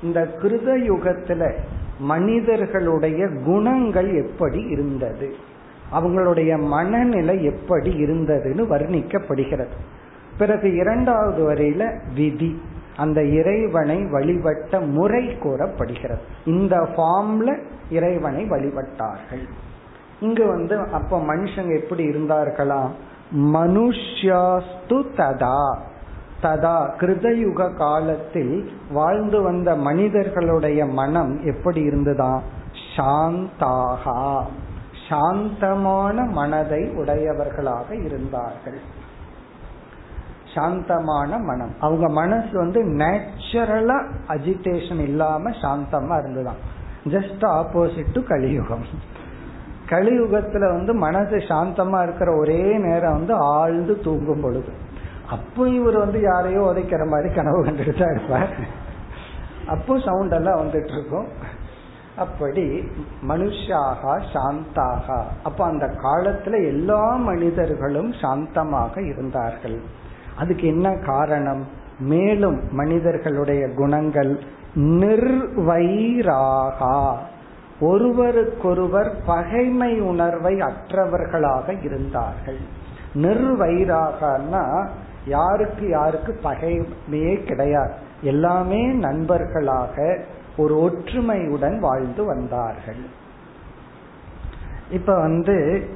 இந்த கிருத யுகத்துல மனிதர்களுடைய குணங்கள் எப்படி இருந்தது? அவங்களுடைய மனநிலை எப்படி இருந்ததுன்னு வர்ணிக்கப்படுகிறது. பிறகு இரண்டாவது வரையில விதி. அந்த இறைவனை வழிபட்ட முறை கூறப்படுகிறது. இந்த ஃபார்ம்ல இறைவனை வழிபட்டார்கள். இங்கு வந்து அப்ப மனுஷங்க எப்படி இருந்தார்களாம்? மனுஷாஸ்து ததா. ததா கிருதயுக காலத்தில் வாழ்ந்து வந்த மனிதர்களுடைய மனம் எப்படி இருந்ததா சாந்தாகா. சாந்தமான மனதை உடையவர்களாக இருந்தார்கள். சாந்தமான மனம். அவங்க மனசு வந்து நேச்சுரலா அஜிடேஷன் இல்லாம சாந்தமா இருந்துதான். ஜஸ்ட் ஆப்போசிட் டு கலியுகம். கலியுகத்துல வந்து மனசு சாந்தமா இருக்கிற ஒரே நேரம் வந்து ஆழ்ந்து தூங்கும் பொழுது. அப்போ இவர் வந்து யாரையோ உதைக்கிற மாதிரி கனவு கண்டுட்டு தான் இருப்பார். அப்போ சவுண்ட் எல்லாம் வந்துட்டு இருக்கும். அப்படி மனுஷாக சாந்தாக. அப்ப அந்த காலத்துல எல்லா மனிதர்களும் சாந்தமாக இருந்தார்கள். அதுக்கு என்ன காரணம்? மேலும் மனிதர்களுடைய குணங்கள் நிர்வைராகா. ஒருவருக்கொருவர் பகைமை உணர்வை அற்றவர்களாக இருந்தார்கள். நிர்வைராகனா யாருக்கு யாருக்கு பகைமையே கிடையாது. எல்லாமே நண்பர்களாக ஒரு ஒற்றுமையுடன் வாழ்ந்து வந்தார்கள். இப்ப வந்து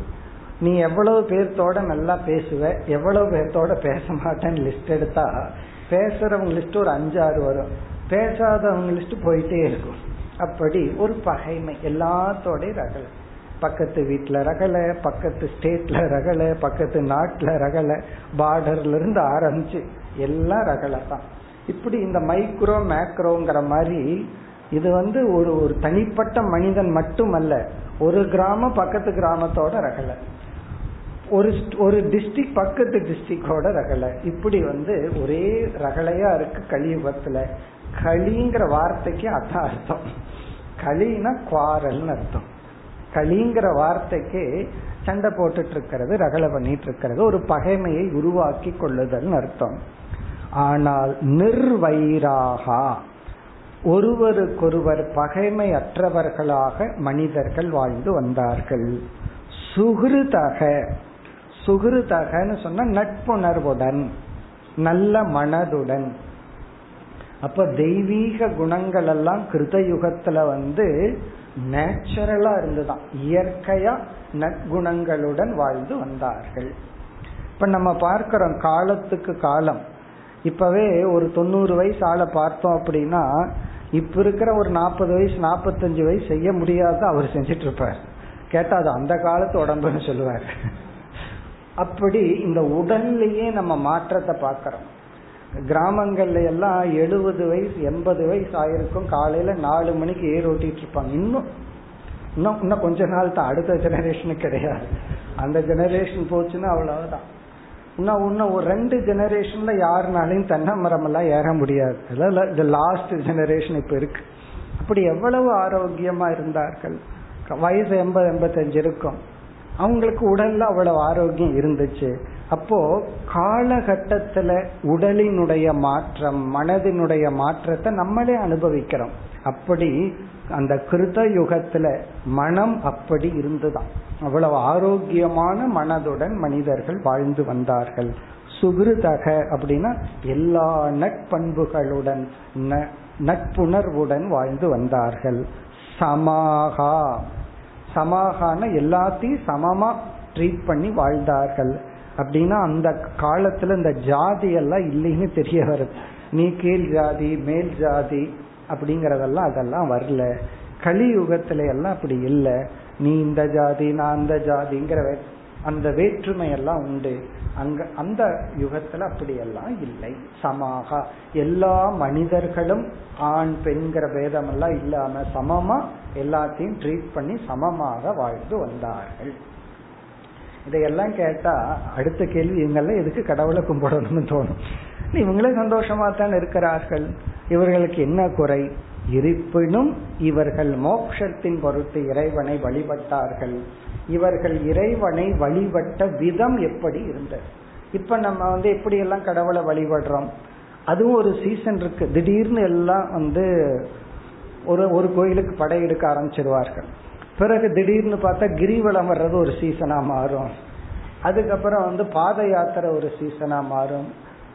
நீ எவ்வளவு பேர்த்தோட நல்லா பேசுவ எவ்வளவு பேர்த்தோட பேச மாட்டேன்னு லிஸ்ட் எடுத்தா பேசுறவங்க லிஸ்ட் ஒரு அஞ்சாறு வரும். பேசாதவங்க லிஸ்ட் போயிட்டே இருக்கும். அப்படி ஒரு பகைமை எல்லாத்தோட ரகலை. பக்கத்து வீட்டுல ரகலை பக்கத்து ஸ்டேட்ல ரகலை பக்கத்து நாட்டுல ரகலை பார்டர்ல இருந்து ஆரம்பிச்சு எல்லாம் ரகலை தான். இப்படி இந்த மைக்ரோ மேக்ரோங்கிற மாதிரி இது வந்து ஒரு ஒரு தனிப்பட்ட மனிதன் மட்டுமல்ல ஒரு கிராமம் பக்கத்து கிராமத்தோட ரகலை. ஒரு ஒரு டிஸ்ட்ரிக் பக்கத்து டிஸ்ட்ரிக்டோட ரகலை. இப்படி வந்து ஒரே ரகலையா இருக்கு கலியுகத்துல. களிங்கிற வார்த்தைக்கு அதான் அர்த்தம். களினா குவாரல்னு அர்த்தம். களிங்கிற வார்த்தைக்கு சண்டை போட்டுட்டு இருக்கிறது ரகலை பண்ணிட்டு இருக்கிறது ஒரு பகைமையை உருவாக்கி கொள்ளுதல் அர்த்தம். ஆனால் நிர்வைராகா ஒருவருக்கொருவர் பகைமை அற்றவர்களாக மனிதர்கள் வாழ்ந்து வந்தார்கள். சுகிருதக சுகிருதகன்னு சொன்ன நட்புணர்வுடன் நல்ல மனதுடன். அப்ப தெய்வீக குணங்கள் எல்லாம் கிருத யுகத்துல வந்து நேச்சுரலா இருந்துதான். இயற்கையா நற்குணங்களுடன் வாழ்ந்து வந்தார்கள். இப்ப நம்ம பார்க்கிறோம் காலத்துக்கு காலம். இப்பவே ஒரு தொண்ணூறு வயசு ஆளை பார்த்தோம் அப்படின்னா இப்ப இருக்கிற ஒரு நாற்பது வயசு நாற்பத்தஞ்சு வயசு செய்ய முடியாத அவர் செஞ்சிட்டு இருப்பார். கேட்டா அது அந்த காலத்து உடம்புன்னு சொல்லுவார். அப்படி இந்த உடல்லையே நம்ம மாற்றத்தை பார்க்கிறோம். கிராமங்கள்ல எல்லாம் எழுபது வயசு எண்பது வயசு ஆயிருக்கும். காலையில நாலு மணிக்கு ஏர் ஓட்டிட்டு இருப்பாங்க. இன்னும் இன்னும் இன்னும் கொஞ்ச நாள் தான். அடுத்த ஜெனரேஷனுக்கு கிடையாது. அந்த ஜெனரேஷன் போச்சுன்னா அவ்வளவுதான். இன்னும் இன்னும் ஒரு ரெண்டு ஜெனரேஷன்ல யாருனாலையும் தென்னை மரம் எல்லாம் ஏற முடியாது இந்த லாஸ்ட் ஜெனரேஷன் இப்ப இருக்கு. அப்படி எவ்வளவு ஆரோக்கியமா இருந்தார்கள்? வயசு எண்பது எண்பத்தஞ்சு இருக்கும். அவங்களுக்கு உடல்ல அவ்வளவு ஆரோக்கியம் இருந்துச்சு. அப்போ காலகட்டத்துல உடலினுடைய மாற்றம் மனதினுடைய மாற்றத்தை நம்மளே அனுபவிக்கிறோம். அப்படி அந்த கிருத யுகத்துல மனம் அப்படி இருந்துதான். அவ்வளவு ஆரோக்கியமான மனதுடன் மனிதர்கள் வாழ்ந்து வந்தார்கள். சுகிருதக அப்படின்னா எல்லா நட்பண்புகளுடன் நட்புணர்வுடன் வாழ்ந்து வந்தார்கள். சமாகா. சமாகான எல்லாத்தையும் சமமா ட்ரீட் பண்ணி வாழ்ந்தார்கள். அப்படின்னா அந்த காலத்துல இந்த ஜாதி எல்லாம் இல்லைன்னு தெரிய வருது. நீ கீழ் ஜாதி மேல் ஜாதி அப்படிங்கறதெல்லாம் அதெல்லாம் வரல. கலியுகத்துல எல்லாம் அப்படி இல்லை. நீ இந்த ஜாதி நான் அந்த ஜாதிங்கிற அந்த வேற்றுமை எல்லாம் உண்டு. அங்க அந்த யுகத்துல அப்படியெல்லாம் இல்லை. சமாக. எல்லா மனிதர்களும் ஆண் பெண்கிற பேதம் எல்லாம் இல்லாம சமமா எல்லாத்தையும் ட்ரீட் பண்ணி சமமாக வாழ்ந்து வந்தார்கள். இதையெல்லாம் கேட்டா அடுத்த கேள்வி இவங்கெல்லாம் எதுக்கு கடவுளை கும்பிடணும்னு தோணும். இவங்களே சந்தோஷமா தான் இருக்கிறார்கள். இவர்களுக்கு என்ன குறை? இருப்பினும் இவர்கள் மோட்சத்தின் பொருட்டு இறைவனை வழிபட்டார்கள். இவர்கள் இறைவனை வழிபட்ட விதம் எப்படி இருந்தது? இப்ப நம்ம வந்து எப்படி எல்லாம் கடவுளை வழிபடுறோம்? அதுவும் ஒரு சீசன் இருக்கு. திடீர்னு எல்லாம் வந்து ஒரு ஒரு கோயிலுக்கு படையெடுக்க ஆரம்பிச்சிருவார்கள். பிறகு திடீர்னு பார்த்தா கிரிவலம் வர்றது ஒரு சீசனா மாறும். அதுக்கப்புறம் வந்து பாத யாத்திரை ஒரு சீசனா மாறும்.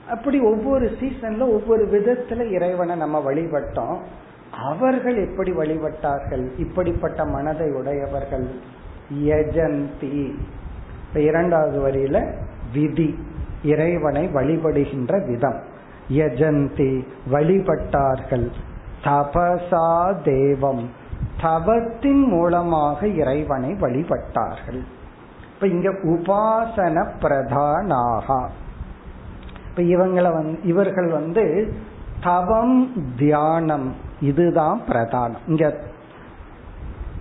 அப்படி ஒவ்வொரு சீசன்ல ஒவ்வொரு விதத்துல இறைவனை நம்ம வழிபட்டோம். அவர்கள் எப்படி வழிபட்டார்கள்? இப்படிப்பட்ட மனதை உடையவர்கள் யஜந்தி. இப்ப இரண்டாவது வரியில விதி இறைவனை வழிபடுகின்ற விதம். யஜந்தி வழிபட்டார்கள். தபசா தேவம். தவத்தின் மூலமாக இறைவனை வழிபட்டார்கள். இப்ப இங்க உபாசன பிரதானாகா. இப்ப இவங்களை வந்து இவர்கள் வந்து தவம் தியானம் இதுதான் பிரதானம். இங்க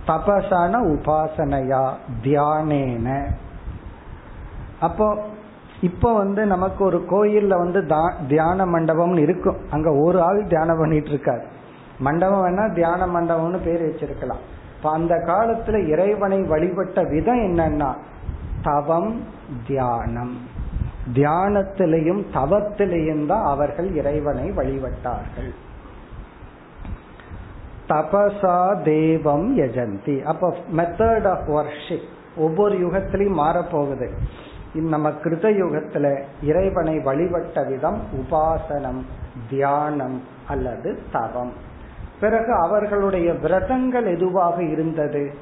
தபசான உபாசனையா தியானேன. அப்போ இப்போ வந்து நமக்கு ஒரு கோயில்ல வந்து தியான மண்டபம்னு இருக்கும். அங்க ஒரு ஆள் தியானம் பண்ணிட்டு இருக்காரு. மண்டபம் வேணா தியான மண்டபம்னு பேர் வச்சிருக்கலாம். இப்ப அந்த காலத்துல இறைவனை வழிபட்ட விதம் என்னன்னா தவம் தியானம். தியானத்திலையும் தவத்திலையும் தான் அவர்கள் இறைவனை வழிபட்டார்கள். தபசா தேவம் யஜந்தி. அப்ப மெத்தட் ஆஃப் வர்ஷிப் ஒவ்வொரு யுகத்திலையும் மாறப்போகுது. நம்ம கிருத யுகத்துல இறைவனை வழிபட்ட விதம் உபாசனம் தியானம் அல்லது தவம். பிறகு அவர்களுடைய விரதங்கள் எதுவாக இருந்தது?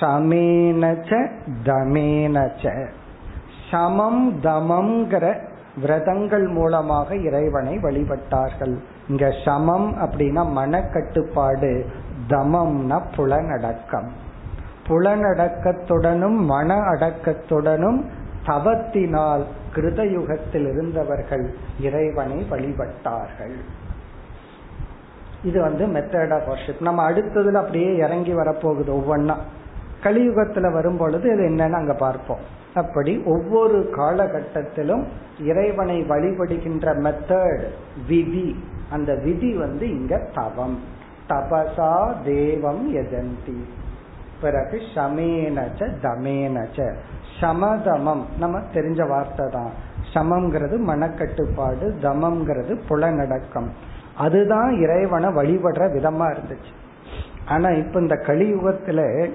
சமேனச்ச தமேனச்ச சமம் தமம்ங்கிற விரதங்கள் மூலமாக இறைவனை வழிபட்டார்கள். இங்க சமம் அப்படின்னா மனக்கட்டுப்பாடு தமம்னா புலனடக்கம். புலனடக்கத்துடனும் மன அடக்கத்துடனும் தவத்தினால் கிருதயுகத்தில் இருந்தவர்கள் இறைவனை வழிபட்டார்கள். இது வந்து மெத்தட் ஆஃப் வர்ஷிப் நம்ம அடுத்ததுல அப்படியே இறங்கி வரப்போகுது ஒவ்வொன்னா கலியுகத்துல வரும் பொழுது இது என்னன்னு அங்க பார்ப்போம். அப்படி ஒவ்வொரு காலகட்டத்திலும் இறைவனை வழிபடுகின்ற மெத்தட் விதி. அந்த விதி வந்து இங்க தவம். தபசா தேவம் எஜந்தி பிறகு சமேனச்ச தமேனச்ச சமதமம். நம்ம தெரிஞ்ச வார்த்தை தான். சமம்ங்கிறது மனக்கட்டுப்பாடு தமம்ங்கிறது புலநடக்கம் அதுதான் இறைவனை வழிபடுற விதமா இருந்துச்சு. ஆனா இப்ப இந்த கலியுகத்துல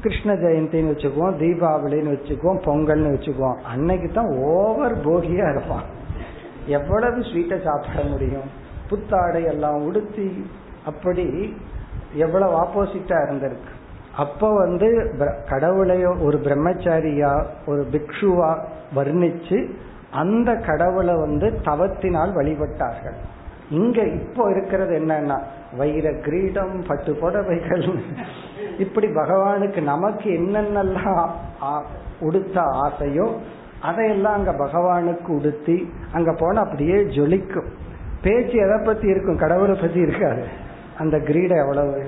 கிருஷ்ண ஜெயந்தின்னு வச்சுக்குவோம் தீபாவளின்னு வச்சுக்குவோம் பொங்கல்னு வச்சுக்குவோம். அன்னைக்கு தான் ஓவர் போகியா இருப்பான். எவ்வளவு ஸ்வீட்டை சாப்பிட முடியும்? புத்தாடை எல்லாம் உடுத்தி அப்படி எவ்வளவு ஆப்போசிட்டா இருந்திருக்கு. அப்ப வந்து கடவுளையோ ஒரு பிரம்மச்சாரியா ஒரு பிக்ஷுவா வர்ணிச்சு அந்த கடவுளை வந்து தவத்தினால் வழிபட்டார்கள். இங்க இப்போ இருக்கிறது என்னன்னா வைர கிரீடம் பட்டு புடவைகள். இப்படி பகவானுக்கு நமக்கு என்னென்னலாம் உடுத்த ஆசையோ அதையெல்லாம் அங்க பகவானுக்கு உடுத்தி அங்க போனா அப்படியே ஜொலிக்கும். பேச்சு எதை பத்தி இருக்கும்? கடவுளை பத்தி இருக்காது. அந்த கிரீடம் எவ்வளவு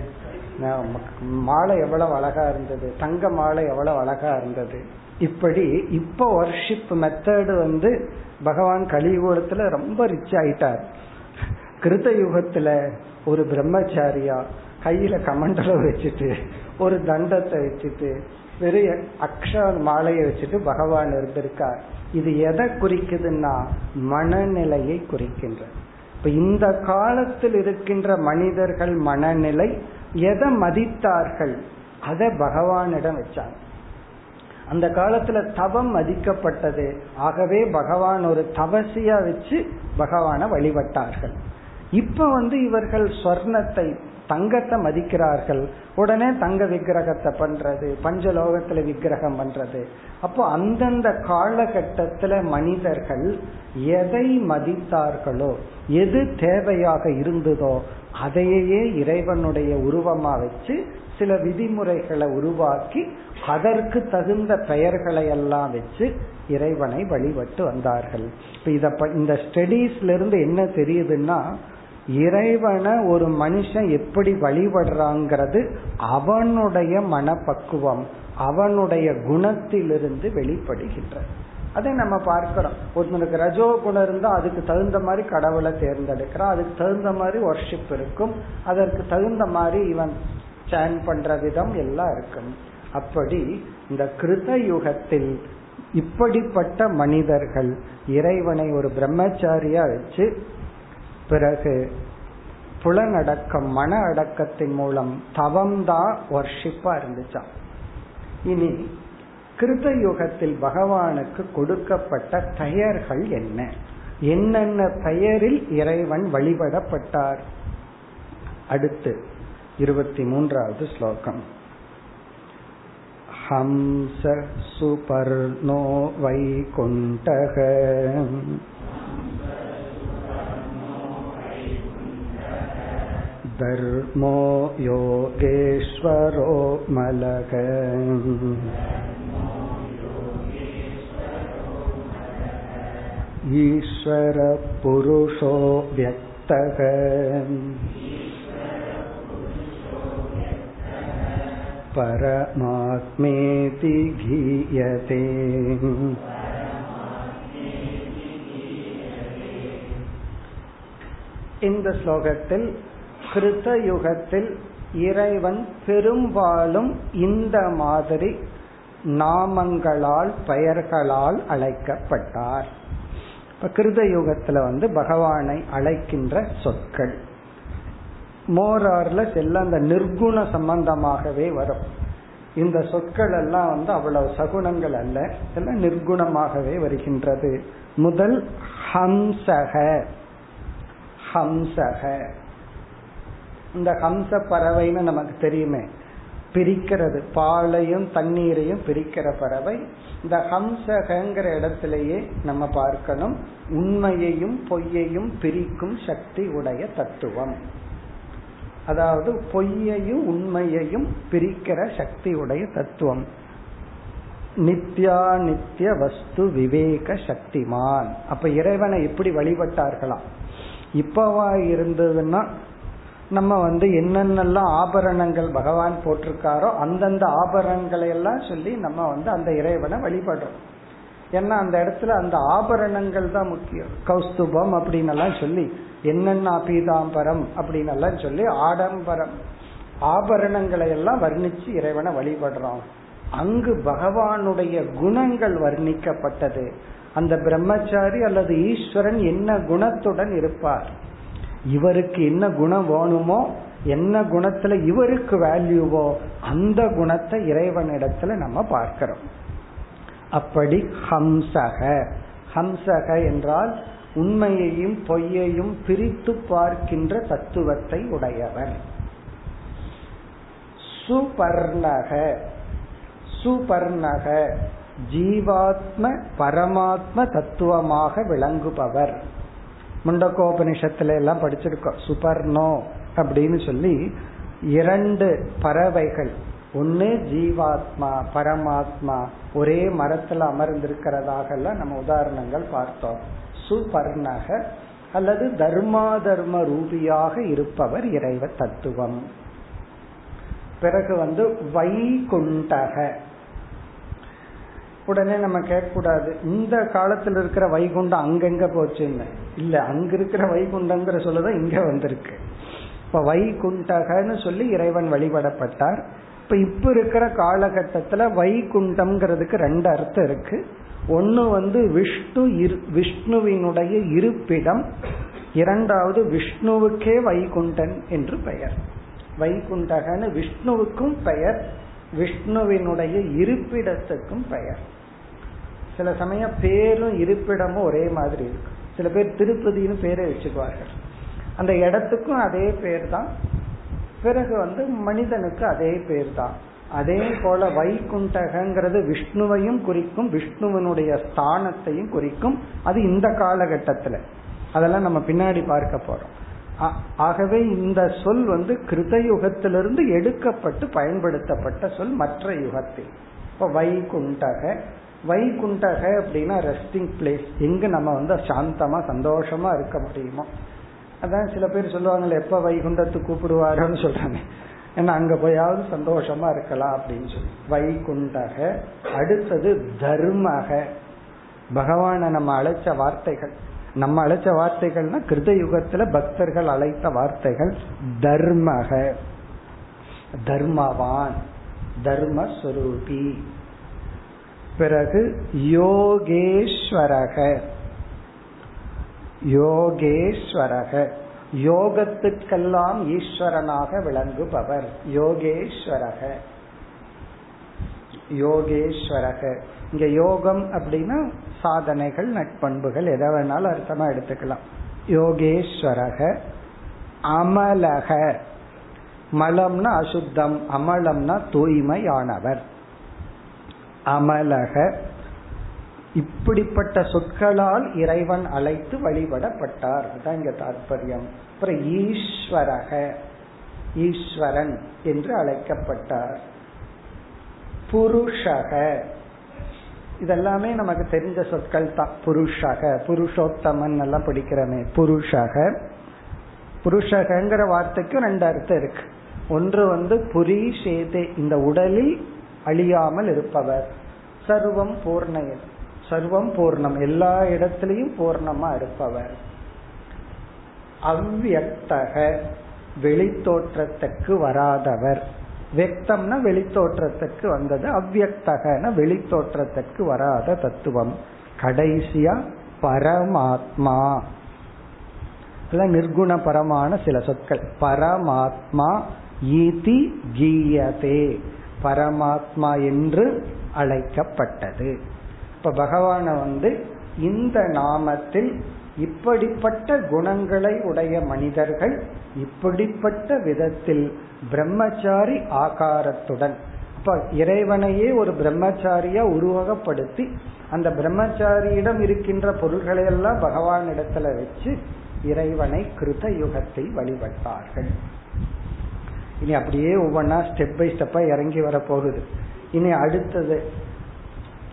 மாலை எவ்வளவு அழகா இருந்தது தங்க மாலை எவ்வளவு அழகா இருந்தது. இப்படி இப்போ ஒர்ஷிப் மெத்தடு வந்து பகவான் கலியுகத்துல ரொம்ப ரிச் ஆயிட்டார். கிருத யுகத்துல ஒரு பிரம்மச்சாரியா கையில கமண்டலம் வச்சுட்டு ஒரு தண்டத்தை வச்சுட்டு வெறும் அக்ஷ மாலையை வச்சுட்டு பகவான் இருந்திருக்கார். இது எதை குறிக்குதுன்னா மனநிலையை குறிக்கின்ற இப்ப இந்த காலத்தில் இருக்கின்ற மனிதர்கள் மனநிலை எதை மதித்தார்கள்? அதை பகவானிடம் வச்சாங்க. அந்த காலத்துல தவம் மதிக்கப்பட்டது. ஆகவே பகவான் ஒரு தவசியா வச்சு பகவான வழிபட்டார்கள். இப்ப வந்து இவர்கள் சொர்ணத்தை தங்கத்தை மதிக்கிறார்கள். உடனே தங்க விக்கிரகத்தை பண்றது பஞ்சலோகத்துல விக்கிரகம் பண்றது. அப்போ அந்தந்த காலகட்டத்துல மனிதர்கள் எதை மதித்தார்களோ எது தேவையாக இருந்ததோ அதையே இறைவனுடைய உருவமா வச்சு சில விதிமுறைகளை உருவாக்கி அதற்கு தகுந்த பெயர்களை எல்லாம் வச்சு இறைவனை வழிபட்டு வந்தார்கள். இப்ப இத இந்த ஸ்டடீஸ்ல இருந்து என்ன தெரியுதுன்னா இறைவனை ஒரு மனுஷன் எப்படி வழிபடுறாங்கிறது அவனுடைய மனப்பக்குவம் அவனுடைய குணத்திலிருந்து வெளிப்படுகின்ற அதை நம்ம பார்க்கிறோம். ஒருத்தனுக்கு ரஜோ குணம் இருந்தா அதுக்கு தகுந்த மாதிரி கடவுளை தேர்ந்தெடுக்கிறான். அதுக்கு தகுந்த மாதிரி ஒர்ஷிப் இருக்கும். அதற்கு தகுந்த மாதிரி இவன் சேன் பண்ற விதம் எல்லாம் இருக்கும். அப்படி இந்த கிருத யுகத்தில் இப்படிப்பட்ட மனிதர்கள் இறைவனை ஒரு பிரம்மச்சாரியா வச்சு பிறகு புலனடக்கம் மன அடக்கத்தின் மூலம் தவம்தான் வர்ஷிப்பா இருந்துச்சான் இனி கிருத யுகத்தில் பகவானுக்கு கொடுக்கப்பட்ட பெயர்கள் என்ன என்னென்ன பெயரில் இறைவன் வழிபடப்பட்டார் அடுத்து இருபத்தி மூன்றாவது ஸ்லோகம் हंस सुपर्णो वैकुण्ठः धर्मो योगेश्वरो मलक ईश्वरपुरुषो व्यक्तः परमात्मेति गीयते இந்த ஸ்லோகத்தில் கிருத்த யுகத்தில் இறைவன் பெரும்பாலும் இந்த மாதிரி நாமங்களால் பெயர்களால் அழைக்கப்பட்டார். கிருத யுகத்துல வந்து பகவானை அழைக்கின்ற சொற்கள். மோரார்லஸ் எல்லாம் அந்த நிர்குண சம்பந்தமாகவே வரும். இந்த சொற்கள் எல்லாம் வந்து அவ்வளவு சகுணங்கள் அல்ல எல்லாம் நிர்குணமாகவே வருகின்றது. முதல் ஹம்சக ஹம்சக. இந்த ஹம்ச பறவைன்னு நமக்கு தெரியுமே. பிரிக்கிறது. பாலையும் தண்ணீரையும் பிரிக்கிற பறவை. இந்த ஹம்சகங்கிற இடத்திலேயே நம்ம பார்க்கணும். உண்மையையும் பொய்யையும் பிரிக்கும் சக்தி உடைய தத்துவம். அதாவது பொய்யையும் உண்மையையும் பிரிக்கிற சக்தி உடைய தத்துவம். நித்யா நித்திய வஸ்து விவேக சக்திமான். அப்ப இறைவனை எப்படி வழிபட்டார்களாம். இப்பவா இருந்ததுன்னா நம்ம வந்து என்னென்னலாம் ஆபரணங்கள் பகவான் போட்டிருக்காரோ அந்தந்த ஆபரணங்களை எல்லாம் சொல்லி நம்ம வந்து அந்த இறைவனை வழிபடுறோம். ஏன்னா அந்த இடத்துல அந்த ஆபரணங்கள் தான் முக்கியம். கௌஸ்துபம் அப்படின்னு எல்லாம் சொல்லி என்னென்ன பீதாம்பரம் அப்படின்னு எல்லாம் சொல்லி ஆடம்பரம். ஆபரணங்களை எல்லாம் வர்ணிச்சு இறைவனை வழிபடுறோம். அங்கு பகவானுடைய குணங்கள் வர்ணிக்கப்பட்டது. அந்த பிரம்மச்சாரி அல்லது ஈஸ்வரன் என்ன குணத்துடன் இருப்பார்? இவருக்கு என்ன குணம் வேணுமோ என்ன குணத்துல இவருக்கு வேல்யூவோ அந்த குணத்தை இறைவனிடத்துல நம்ம பார்க்கிறோம். அப்படி ஹம்சக. ஹம்சக என்றால் உண்மையையும் பொய்யையும் பிரித்து பார்க்கின்ற தத்துவத்தை உடையவர். சுபர்ணக. சுபர்ணக. ஜீவாத்ம பரமாத்ம தத்துவமாக விளங்குபவர். முண்டகோபனிஷத்துல எல்லாம் படிச்சிருக்கோம். சுபர்ணோ அப்படின்னு சொல்லி இரண்டு பறவைகள். ஒன்னு ஜீவாத்மா பரமாத்மா. ஒரே மரத்துல அமர்ந்திருக்கிறதாக எல்லாம் நம்ம உதாரணங்கள் பார்த்தோம். சுபர்ணக அல்லது தர்மா தர்ம ரூபியாக இருப்பவர் இறைவ தத்துவம். பிறகு வந்து வைகுண்டக. உடனே நம்ம கேட்கக்கூடாது. இந்த காலத்துல இருக்கிற வைகுண்டம் அங்கெங்க போச்சுன்னு. இல்ல அங்க இருக்கிற வைகுண்டங்கிற சொல்லதான் இங்க வந்திருக்கு. இப்ப வைகுண்டகன்னு சொல்லி இறைவன் வழிபடப்பட்டார். இப்ப இப்ப இருக்கிற காலகட்டத்துல வைகுண்டம்ங்கிறதுக்கு ரெண்டு அர்த்தம் இருக்கு. ஒன்னு வந்து விஷ்ணு விஷ்ணுவினுடைய இருப்பிடம். இரண்டாவது விஷ்ணுவுக்கே வைகுண்டன் என்று பெயர். வைகுண்டகன்னு விஷ்ணுவுக்கும் பெயர் விஷ்ணுவினுடைய இருப்பிடத்துக்கும் பெயர். சில சமயம் பேரும் இருப்பிடமும் ஒரே மாதிரி இருக்கும் சில பேர் திருப்பதினு பேரை வச்சுக்குவார்கள். அந்த இடத்துக்கும் அதே பேர் தான் பிறகு வந்து மனிதனுக்கு அதே பேர் தான் அதே போல வைகுண்டகங்கிறது விஷ்ணுவையும் குறிக்கும் விஷ்ணுவனுடைய ஸ்தானத்தையும் குறிக்கும். அது இந்த காலகட்டத்துல. அதெல்லாம் நம்ம பின்னாடி பார்க்க போறோம். ஆகவே இந்த சொல் வந்து கிருத யுகத்திலிருந்து எடுக்கப்பட்டு பயன்படுத்தப்பட்ட சொல் மற்ற யுகத்தில். இப்போ வைகுண்டக வைகுண்டக அப்படின்னா ரெஸ்டிங் பிளேஸ் எங்க நம்ம வந்து சாந்தமா சந்தோஷமா இருக்க முடியுமோ? அதான் சில பேர் சொல்லுவாங்கல்ல எப்ப வைகுண்டத்துக்கு கூப்பிடுவாரோன்னு சொல்றாங்க. ஏன்னா அங்க போயாவது சந்தோஷமா இருக்கலாம் அப்படின்னு சொல்லி. வைகுண்டக அடுத்தது தர்மக. பகவான நம்ம அழைச்ச வார்த்தைகள். நம்ம அழைச்ச வார்த்தைகள்னா கிருத யுகத்துல பக்தர்கள் அழைத்த வார்த்தைகள். தர்மக. தர்மவான். தர்மஸ்வரூபி. பிறகு யோகேஸ்வரக. யோகேஸ்வரக. யோகத்துக்கெல்லாம் ஈஸ்வரனாக விளங்குபவர். யோகேஸ்வரக. யோகேஸ்வரக. இங்க யோகம் அப்படின்னா சாதனைகள் நட்பண்புகள் எதை வேணாலும் அர்த்தமா எடுத்துக்கலாம். யோகேஸ்வரக. அமலக. மலம்னா அசுத்தம் அமலம்னா தூய்மையானவர். அமலக. இப்படிப்பட்ட சொற்களால் இறைவன் அழைத்து வழிபடப்பட்டார். அதான் இங்க தாற்பயம். அப்புறம் ஈஸ்வரக ஈஸ்வரன் என்று அழைக்கப்பட்டார். புருஷக. இதெல்லாமே நமக்கு தெரிஞ்ச சொற்கள் தான். புருஷக புருஷோத்தமன் எல்லாம் படிக்கிறமே. புருஷக. புருஷகங்கிற வார்த்தைக்கு ரெண்டு அர்த்தம் இருக்கு. ஒன்று வந்து புரி சேதே இந்த உடலில் அழியாமல் இருப்பவர். சர்வம் பூர்ணயன் சர்வம் பூர்ணம். எல்லா இடத்திலையும் பூர்ணமா இருப்பவர். அவ்வக்தக வெளித்தோற்றத்துக்கு வராதவர். வெக்தம்னா வெளித்தோற்றத்துக்கு வந்தது. அவ்வக்தகன வெளித்தோற்றத்துக்கு வராத தத்துவம். கடைசியா பரமாத்மா. நிர்குண பரமான சில சொற்கள். பரமாத்மா ஈதி கீயதே. பரமாத்மா என்று அழைக்கப்பட்டது. இப்ப பகவான வந்து இந்த நாமத்தில் இப்படிப்பட்ட குணங்களை உடைய மனிதர்கள் இப்படிப்பட்ட விதத்தில் பிரம்மச்சாரி ஆகாரத்துடன் இப்ப இறைவனையே ஒரு பிரம்மச்சாரியா உருவகப்படுத்தி அந்த பிரம்மச்சாரியிடம் இருக்கின்ற பொருள்களை எல்லாம் பகவான் இடத்துல வச்சு இறைவனை கிருத யுகத்தில் வழிபட்டார்கள். இனி அப்படியே ஒவ்வொன்னா ஸ்டெப் பை ஸ்டெப்பா இறங்கி வர போகுது இனி அடுத்தது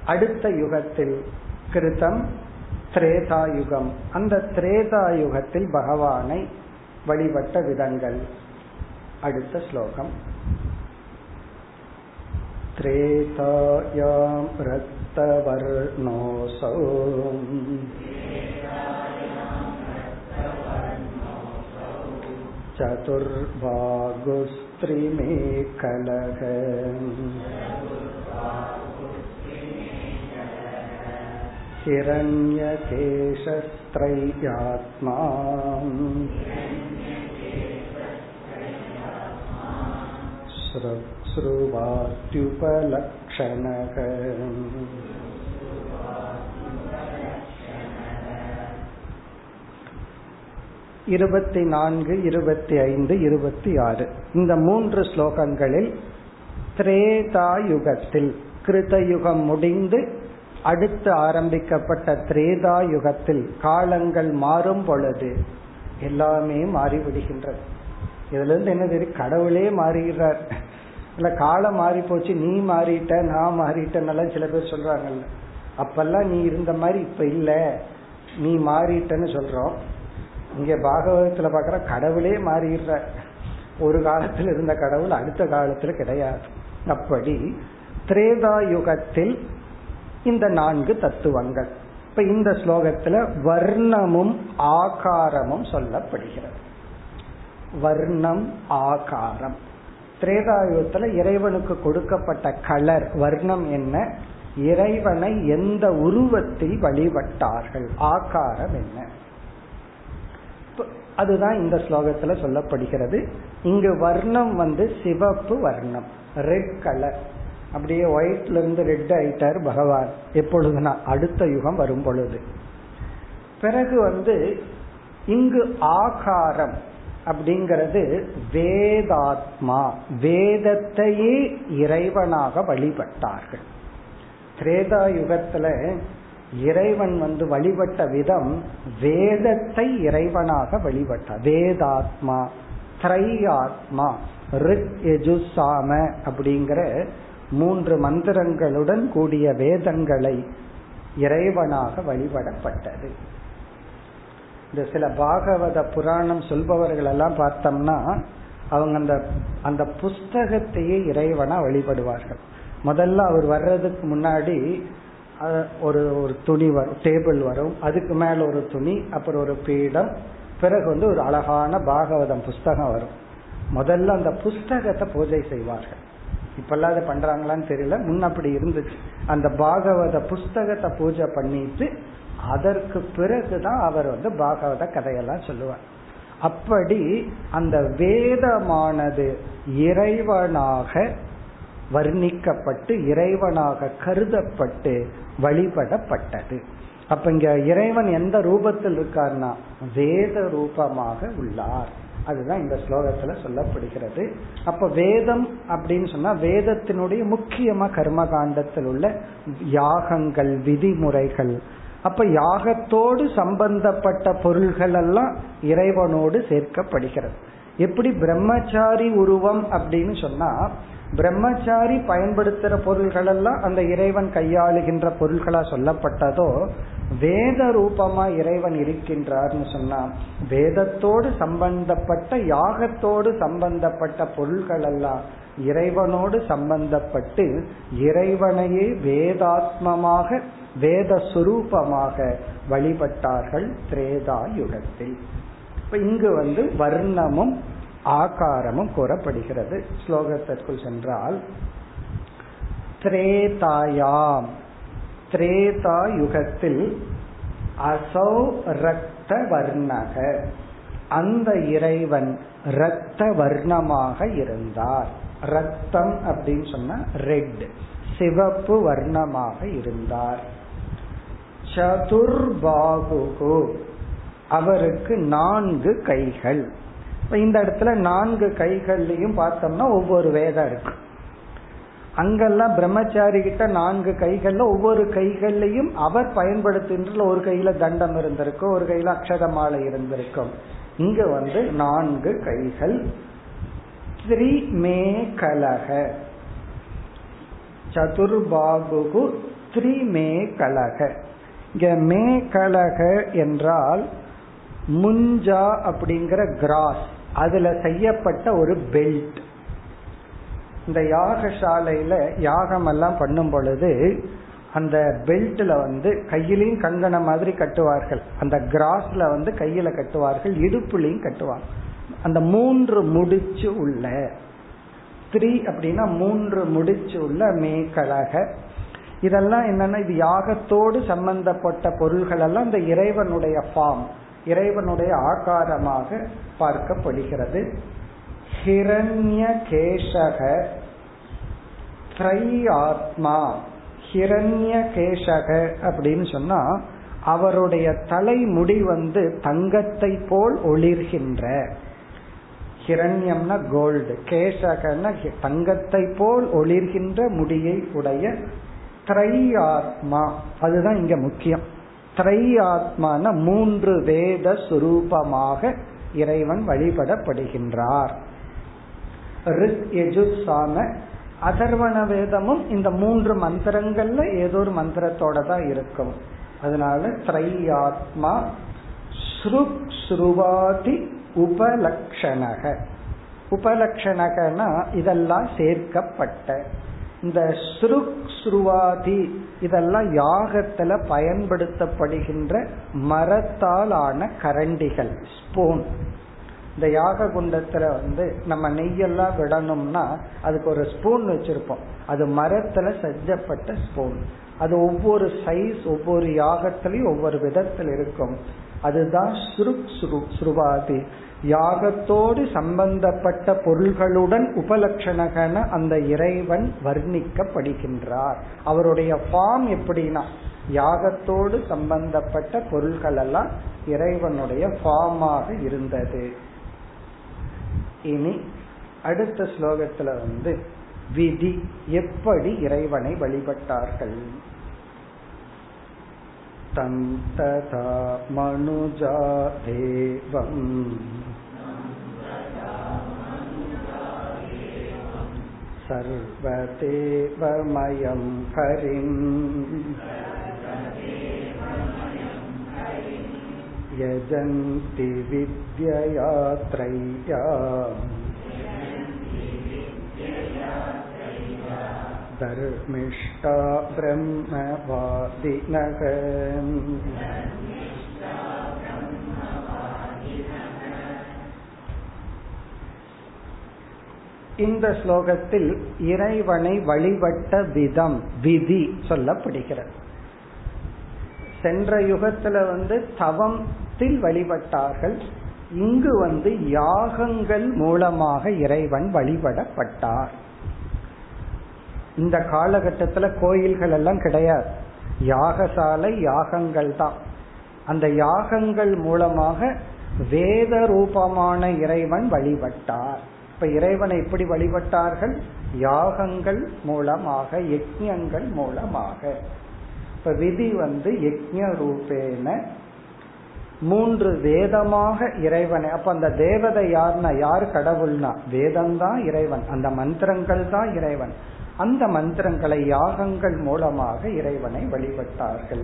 அடுத்த யுகத்தில் கிருதம் திரேதா யுகம் அந்த திரேதா யுகத்தில் பகவானை வழிபட்ட விதங்கள் அடுத்த ஸ்லோகம் त्रेतायां रक्तवर्णोऽसौ चतुर्भागुस्त्रिमेकलः हिरण्यकेशस्त्रय्यात्मा श्रुवात्युपलक्षणः இருபத்தி நான்கு இருபத்தி ஐந்து இருபத்தி ஆறு. இந்த மூன்று ஸ்லோகங்களில் திரேதா யுகத்தில் கிருதயுகம் முடிந்து அடுத்து ஆரம்பிக்கப்பட்ட திரேதா யுகத்தில் காலங்கள் மாறும் பொழுது எல்லாமே மாறிவிடுகின்றது. இதுல இருந்து என்ன தெரியும் கடவுளே மாறுகிறார் இல்ல காலம் மாறி போச்சு நீ மாறிட்ட நான் மாறிட்டேன்னு சில பேர் சொல்றாங்கல்ல. அப்பெல்லாம் நீ இருந்த மாதிரி இப்ப இல்ல. நீ மாறிட்டன்னு சொல்றோம். இங்க பாகவதத்துல பாக்குற கடவுளே மாறிடுற. ஒரு காலத்தில் இருந்த கடவுள் அடுத்த காலத்துல கிடையாது. அப்படி திரேதா யுகத்தில் இந்த நான்கு தத்துவங்கள். இப்ப இந்த ஸ்லோகத்துல வர்ணமும் ஆகாரமும் சொல்லப்படுகிறது. வர்ணம் ஆகாரம். திரேதாயுகத்துல இறைவனுக்கு கொடுக்கப்பட்ட கலர் வர்ணம் என்ன? இறைவனை எந்த உருவத்தில் வழிபட்டார்கள்? ஆகாரம் என்ன? அதுதான் இந்த ஸ்லோகத்துல சொல்லப்படுகிறது. இங்கு வர்ணம் வந்து சிவப்பு வர்ணம். ரெட் கலர் அப்படியே ஒயிட்ல இருந்து ரெட் ஆயிட்டார் பகவான். எப்பொழுதுனா அடுத்த யுகம் வரும் பொழுது பிறகு வந்து இங்கு ஆகாரம் அப்படிங்கிறது வேதாத்மா. வேதத்தையே இறைவனாக வழிபட்டார்கள். திரேதா யுகத்துல இறைவன் வந்து வழிபட்ட விதம் வேதத்தை இறைவனாக வழிபட்டார். வேதாத்மா திரையாத்மா ரிக் எஜுசாம அப்படிங்கிற மூன்று மந்திரங்களுடன் கூடிய வேதங்களை இறைவனாக வழிபடப்பட்டது. இந்த சில பாகவத புராணம் சொல்பவர்கள் எல்லாம் பார்த்தோம்னா அவங்க அந்த அந்த புஸ்தகத்தையே இறைவனா வழிபடுவார்கள். முதல்ல அவர் வர்றதுக்கு முன்னாடி ஒரு ஒரு துணி வரும் டேபிள் வரும். அதுக்கு மேல ஒரு துணி அப்புறம் ஒரு பீடம். பிறகு வந்து ஒரு அழகான பாகவதம் புஸ்தகம் வரும். முதல்ல அந்த புஸ்தகத்தை பூஜை செய்வார்கள். இப்பெல்லாம் அதை பண்றாங்களான்னு தெரியல. முன்ன அப்படி இருந்துச்சு. அந்த பாகவத புஸ்தகத்தை பூஜை பண்ணிட்டு அதற்கு பிறகுதான் அவர் வந்து பாகவத கதையெல்லாம் சொல்லுவார். அப்படி அந்த வேதமானது இறைவனாக வர்ணிக்கப்பட்டு இறைவனாக கருதப்பட்டு வழிபடப்பட்டது. அப்ப இங்க இறைவன் எந்த ரூபத்தில் இருக்கார்னா வேத ரூபமாக உள்ளார். அதுதான் இந்த ஸ்லோகத்துல சொல்லப்படுகிறது. அப்ப வேதம் அப்படின்னு சொன்னா வேதத்தினுடைய முக்கியமா கர்மகாண்டத்தில் உள்ள யாகங்கள் விதிமுறைகள். அப்ப யாகத்தோடு சம்பந்தப்பட்ட பொருள்கள் எல்லாம் இறைவனோடு சேர்க்கப்படுகிறது. எப்படி பிரம்மச்சாரி உருவம் அப்படின்னு சொன்னா பிரம்மச்சாரி பயன்படுத்துற பொருள்கள் எல்லாம் அந்த இறைவன் கையாளுகின்ற பொருள்களா சொல்லப்பட்டதோ வேத ரூபமா இறைவன் இருக்கின்றார்னு சொன்னா வேதத்தோடு சம்பந்தப்பட்ட யாகத்தோடு சம்பந்தப்பட்ட பொருள்கள் எல்லாம் இறைவனோடு சம்பந்தப்பட்டு இறைவனையே வேதாத்மமாக வேத சுரூபமாக வழிபட்டார்கள் திரேதா யுகத்தில் இப்ப இங்கு வந்து வர்ணமும் ஆகாரமும் கூறப்படுகிறது. ஸ்லோகத்திற்குள் சென்றால் திரேதாயாம். திரேதா யுகத்தில் அசௌ ரத்த வர்ணக அந்த இறைவன் இரத்த வர்ணமாக இருந்தார். ரத்தம் அப்படின்னு சொன்ன ரெட். சிவப்பு வர்ணமாக இருந்தார். சதுர்பாகு அவருக்கு நான்கு கைகள். இந்த இடத்துல நான்கு கைகள்லையும் பார்த்தோம்னா ஒவ்வொரு வேதம் இருக்கு. அங்கெல்லாம் பிரம்மச்சாரி கிட்ட நான்கு கைகள்ல ஒவ்வொரு கைகள்லையும் அவர் பயன்படுத்துகின்ற ஒரு கையில தண்டம் இருந்திருக்கும் ஒரு கையில அக்ஷதமாலை இருந்திருக்கும். இங்க வந்து நான்கு கைகள். திரிமேகலக. சதுர்பாகு திரிமேகலக. இங்க மேகலக என்றால் முஞ்சா அப்படிங்கிற கிராஸ் அதுல செய்யப்பட்ட ஒரு பெல்ட் இந்த யாகசாலையில யாகம் எல்லாம் பண்ணும் பொழுது அந்த பெல்ட்ல வந்து கையிலையும் கங்கண மாதிரி கட்டுவார்கள். அந்த கிராஸ்ல வந்து கையில கட்டுவார்கள் இடுப்புலையும் கட்டுவாங்க அந்த மூன்று முடிச்சு உள்ள த்ரீ அப்படின்னா மூன்று முடிச்சு உள்ள மேக்கழக இதெல்லாம் என்னன்னா இது யாகத்தோடு சம்பந்தப்பட்ட பொருள்கள் எல்லாம் இந்த இறைவனுடைய ஃபார்ம் இறைவனுடைய ஆகாரமாக பார்க்கப்படுகிறது. ஹிரண்ய கேசக ஆத்மா ஹிரண்ய கேசக அப்படின்னு சொன்னா அவருடைய தலைமுடி வந்து தங்கத்தை போல் ஒளிர்கின்ற. ஹிரண்யம்னா கோல்டு. கேசகன தங்கத்தை போல் ஒளிர்கின்ற முடியை உடைய திரை ஆத்மா அதுதான் இங்க முக்கியம். திரை ஆத்மான மூன்று வேத சுரூபமாக இறைவன் வழிபடப்படுகின்றார். ரிக் யஜுசாம அதர்வண வேதமும் இந்த மூன்று மந்திரங்கள்ல ஏதோ ஒரு மந்திரத்தோட தான் இருக்கும். அதனால திரையாத்மா ஸ்ருக் ஸ்ருவாதி உபலக்ஷணக. உபலக்ஷணகனா இதெல்லாம் சேர்க்கப்பட்ட இந்த ஸ்ருக் ஸ்ருவாதி இதெல்லாம் யாகத்துல பயன்படுத்தப்படுகின்ற மரத்தால் ஆன கரண்டிகள் ஸ்பூன் இந்த யாக குண்டத்துல வந்து நம்ம நெய்யெல்லாம் விடணும்னா அதுக்கு ஒரு ஸ்பூன் வச்சிருப்போம். அது மரத்துல செஞ்சப்பட்ட ஸ்பூன் அது ஒவ்வொரு சைஸ் ஒவ்வொரு யாகத்திலையும் ஒவ்வொரு விதத்தில் இருக்கும். அதுதான் சுருக் சுருவாதி யாகத்தோடு சம்பந்தப்பட்ட பொருள்களுடன் உபலட்சணகன அந்த இறைவன் வர்ணிக்கப்படுகின்றார். அவருடைய ஃபார்ம் எப்படின்னா யாகத்தோடு சம்பந்தப்பட்ட பொருள்கள் எல்லாம் இறைவனுடைய ஃபார்மாக இருந்தது. இனி அடுத்த ஸ்லோகத்துல வந்து விதி எப்படி இறைவனை வழிபட்டார்கள்? तं तथा மனுஜா தேவம் सर्वदेवमयं हरिम् यजन्ति विद्ययात्रैया धर्मिष्ठा ब्रह्मवादिनः இந்த ஸ்லோகத்தில் இறைவனை வழிபட்ட விதம் விதி சொல்லப்படுகிறது. சென்ற யுகத்துல வந்து தவத்தில் வழிபட்டார்கள். இங்கு வந்து யாகங்கள் மூலமாக இறைவன் வழிபடப்பட்டார். இந்த காலகட்டத்துல கோயில்கள் எல்லாம் கிடையாது. யாகசாலை யாகங்கள் தான். அந்த யாகங்கள் மூலமாக வேத ரூபமான இறைவன் வழிபட்டார். இப்ப இறைவனை எப்படி வழிபட்டார்கள் யாகங்கள் மூலமாக யஜ்யங்கள் மூலமாக. இப்ப விதி வந்து யஜ்ய ரூபேன மூன்று வேதமாக இறைவனை அப்ப அந்த தேவதை யாருன்னா யார் கடவுள்னா? வேதம் தான் இறைவன் அந்த மந்திரங்கள் தான் இறைவன். அந்த மந்திரங்களை யாகங்கள் மூலமாக இறைவனை வழிபட்டார்கள்.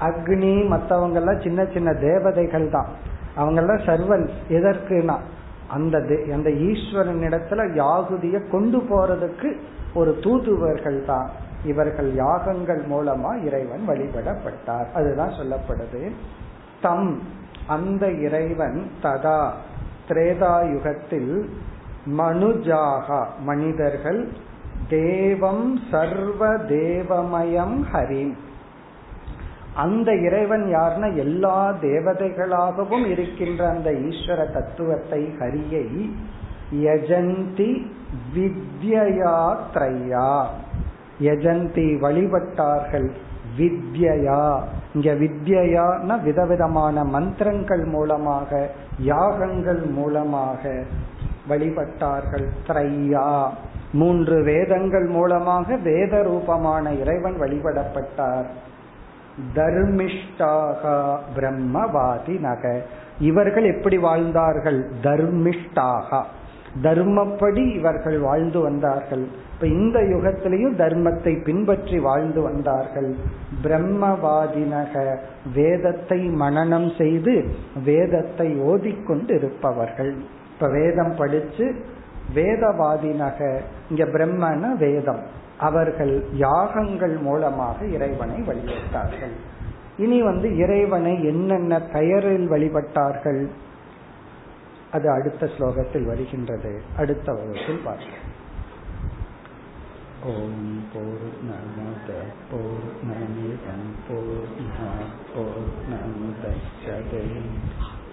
அக்னி மற்றவங்க எல்லாம் சின்ன சின்ன தேவதைகள் தான். அவங்கெல்லாம் சர்வன்ஸ் எதற்குனா? அந்த அந்த ஈஸ்வரன் இடத்துல யாகுதிய கொண்டு போறதுக்கு ஒரு தூதுவர்கள் தான். இவர்கள் யாகங்கள் மூலமா இறைவன் வழிபடப்பட்டார். அதுதான் சொல்லப்படுது. தம் அந்த இறைவன் ததா திரேதாயுகத்தில் மனுஜாகா மனிதர்கள் தேவம் சர்வ தேவமயம் ஹரிம். அந்த இறைவன் யாருன்னா எல்லா தேவதைகளாகவும் இருக்கின்ற அந்த ஈஸ்வர தத்துவத்தை ஹரியை யஜந்தி வித்யா திரையா. யஜந்தி வழிபட்டார்கள் வித்யா இங்க வித்யானா விதவிதமான மந்திரங்கள் மூலமாக யாகங்கள் மூலமாக வழிபட்டார்கள் திரையா. மூன்று வேதங்கள் மூலமாக வேத ரூபமான இறைவன் வழிபடப்பட்டார். தர்மிஷ்டாக பிரம்மவாதி நக இவர்கள் எப்படி வாழ்ந்தார்கள்? தர்மிஷ்டாக. தர்மப்படி இவர்கள் வாழ்ந்து வந்தார்கள். இப்ப இந்த யுகத்திலையும் தர்மத்தை பின்பற்றி வாழ்ந்து வந்தார்கள். பிரம்மவாதினக வேதத்தை மனநம் செய்து வேதத்தை ஓதிக்கொண்டு இருப்பவர்கள் இப்ப வேதம் படிச்சு வேதவாதினக இங்க பிரம்மன வேதம். அவர்கள் யாகங்கள் மூலமாக இறைவனை வழிபட்டார்கள். இனி வந்து இறைவனை என்னென்ன பெயரில் வழிபட்டார்கள்? அது அடுத்த ஸ்லோகத்தில் வருகின்றது. அடுத்த வகுப்பில் பார்க்கலாம். ஓம் போர் நமத போர் நமிதம் போர் போர் நமுதச்சதே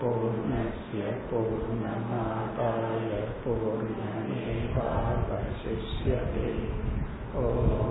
பூர்ணய பூர்ணமாதாய பூர்ணமேவாவசிஷ்யதே. ஓம்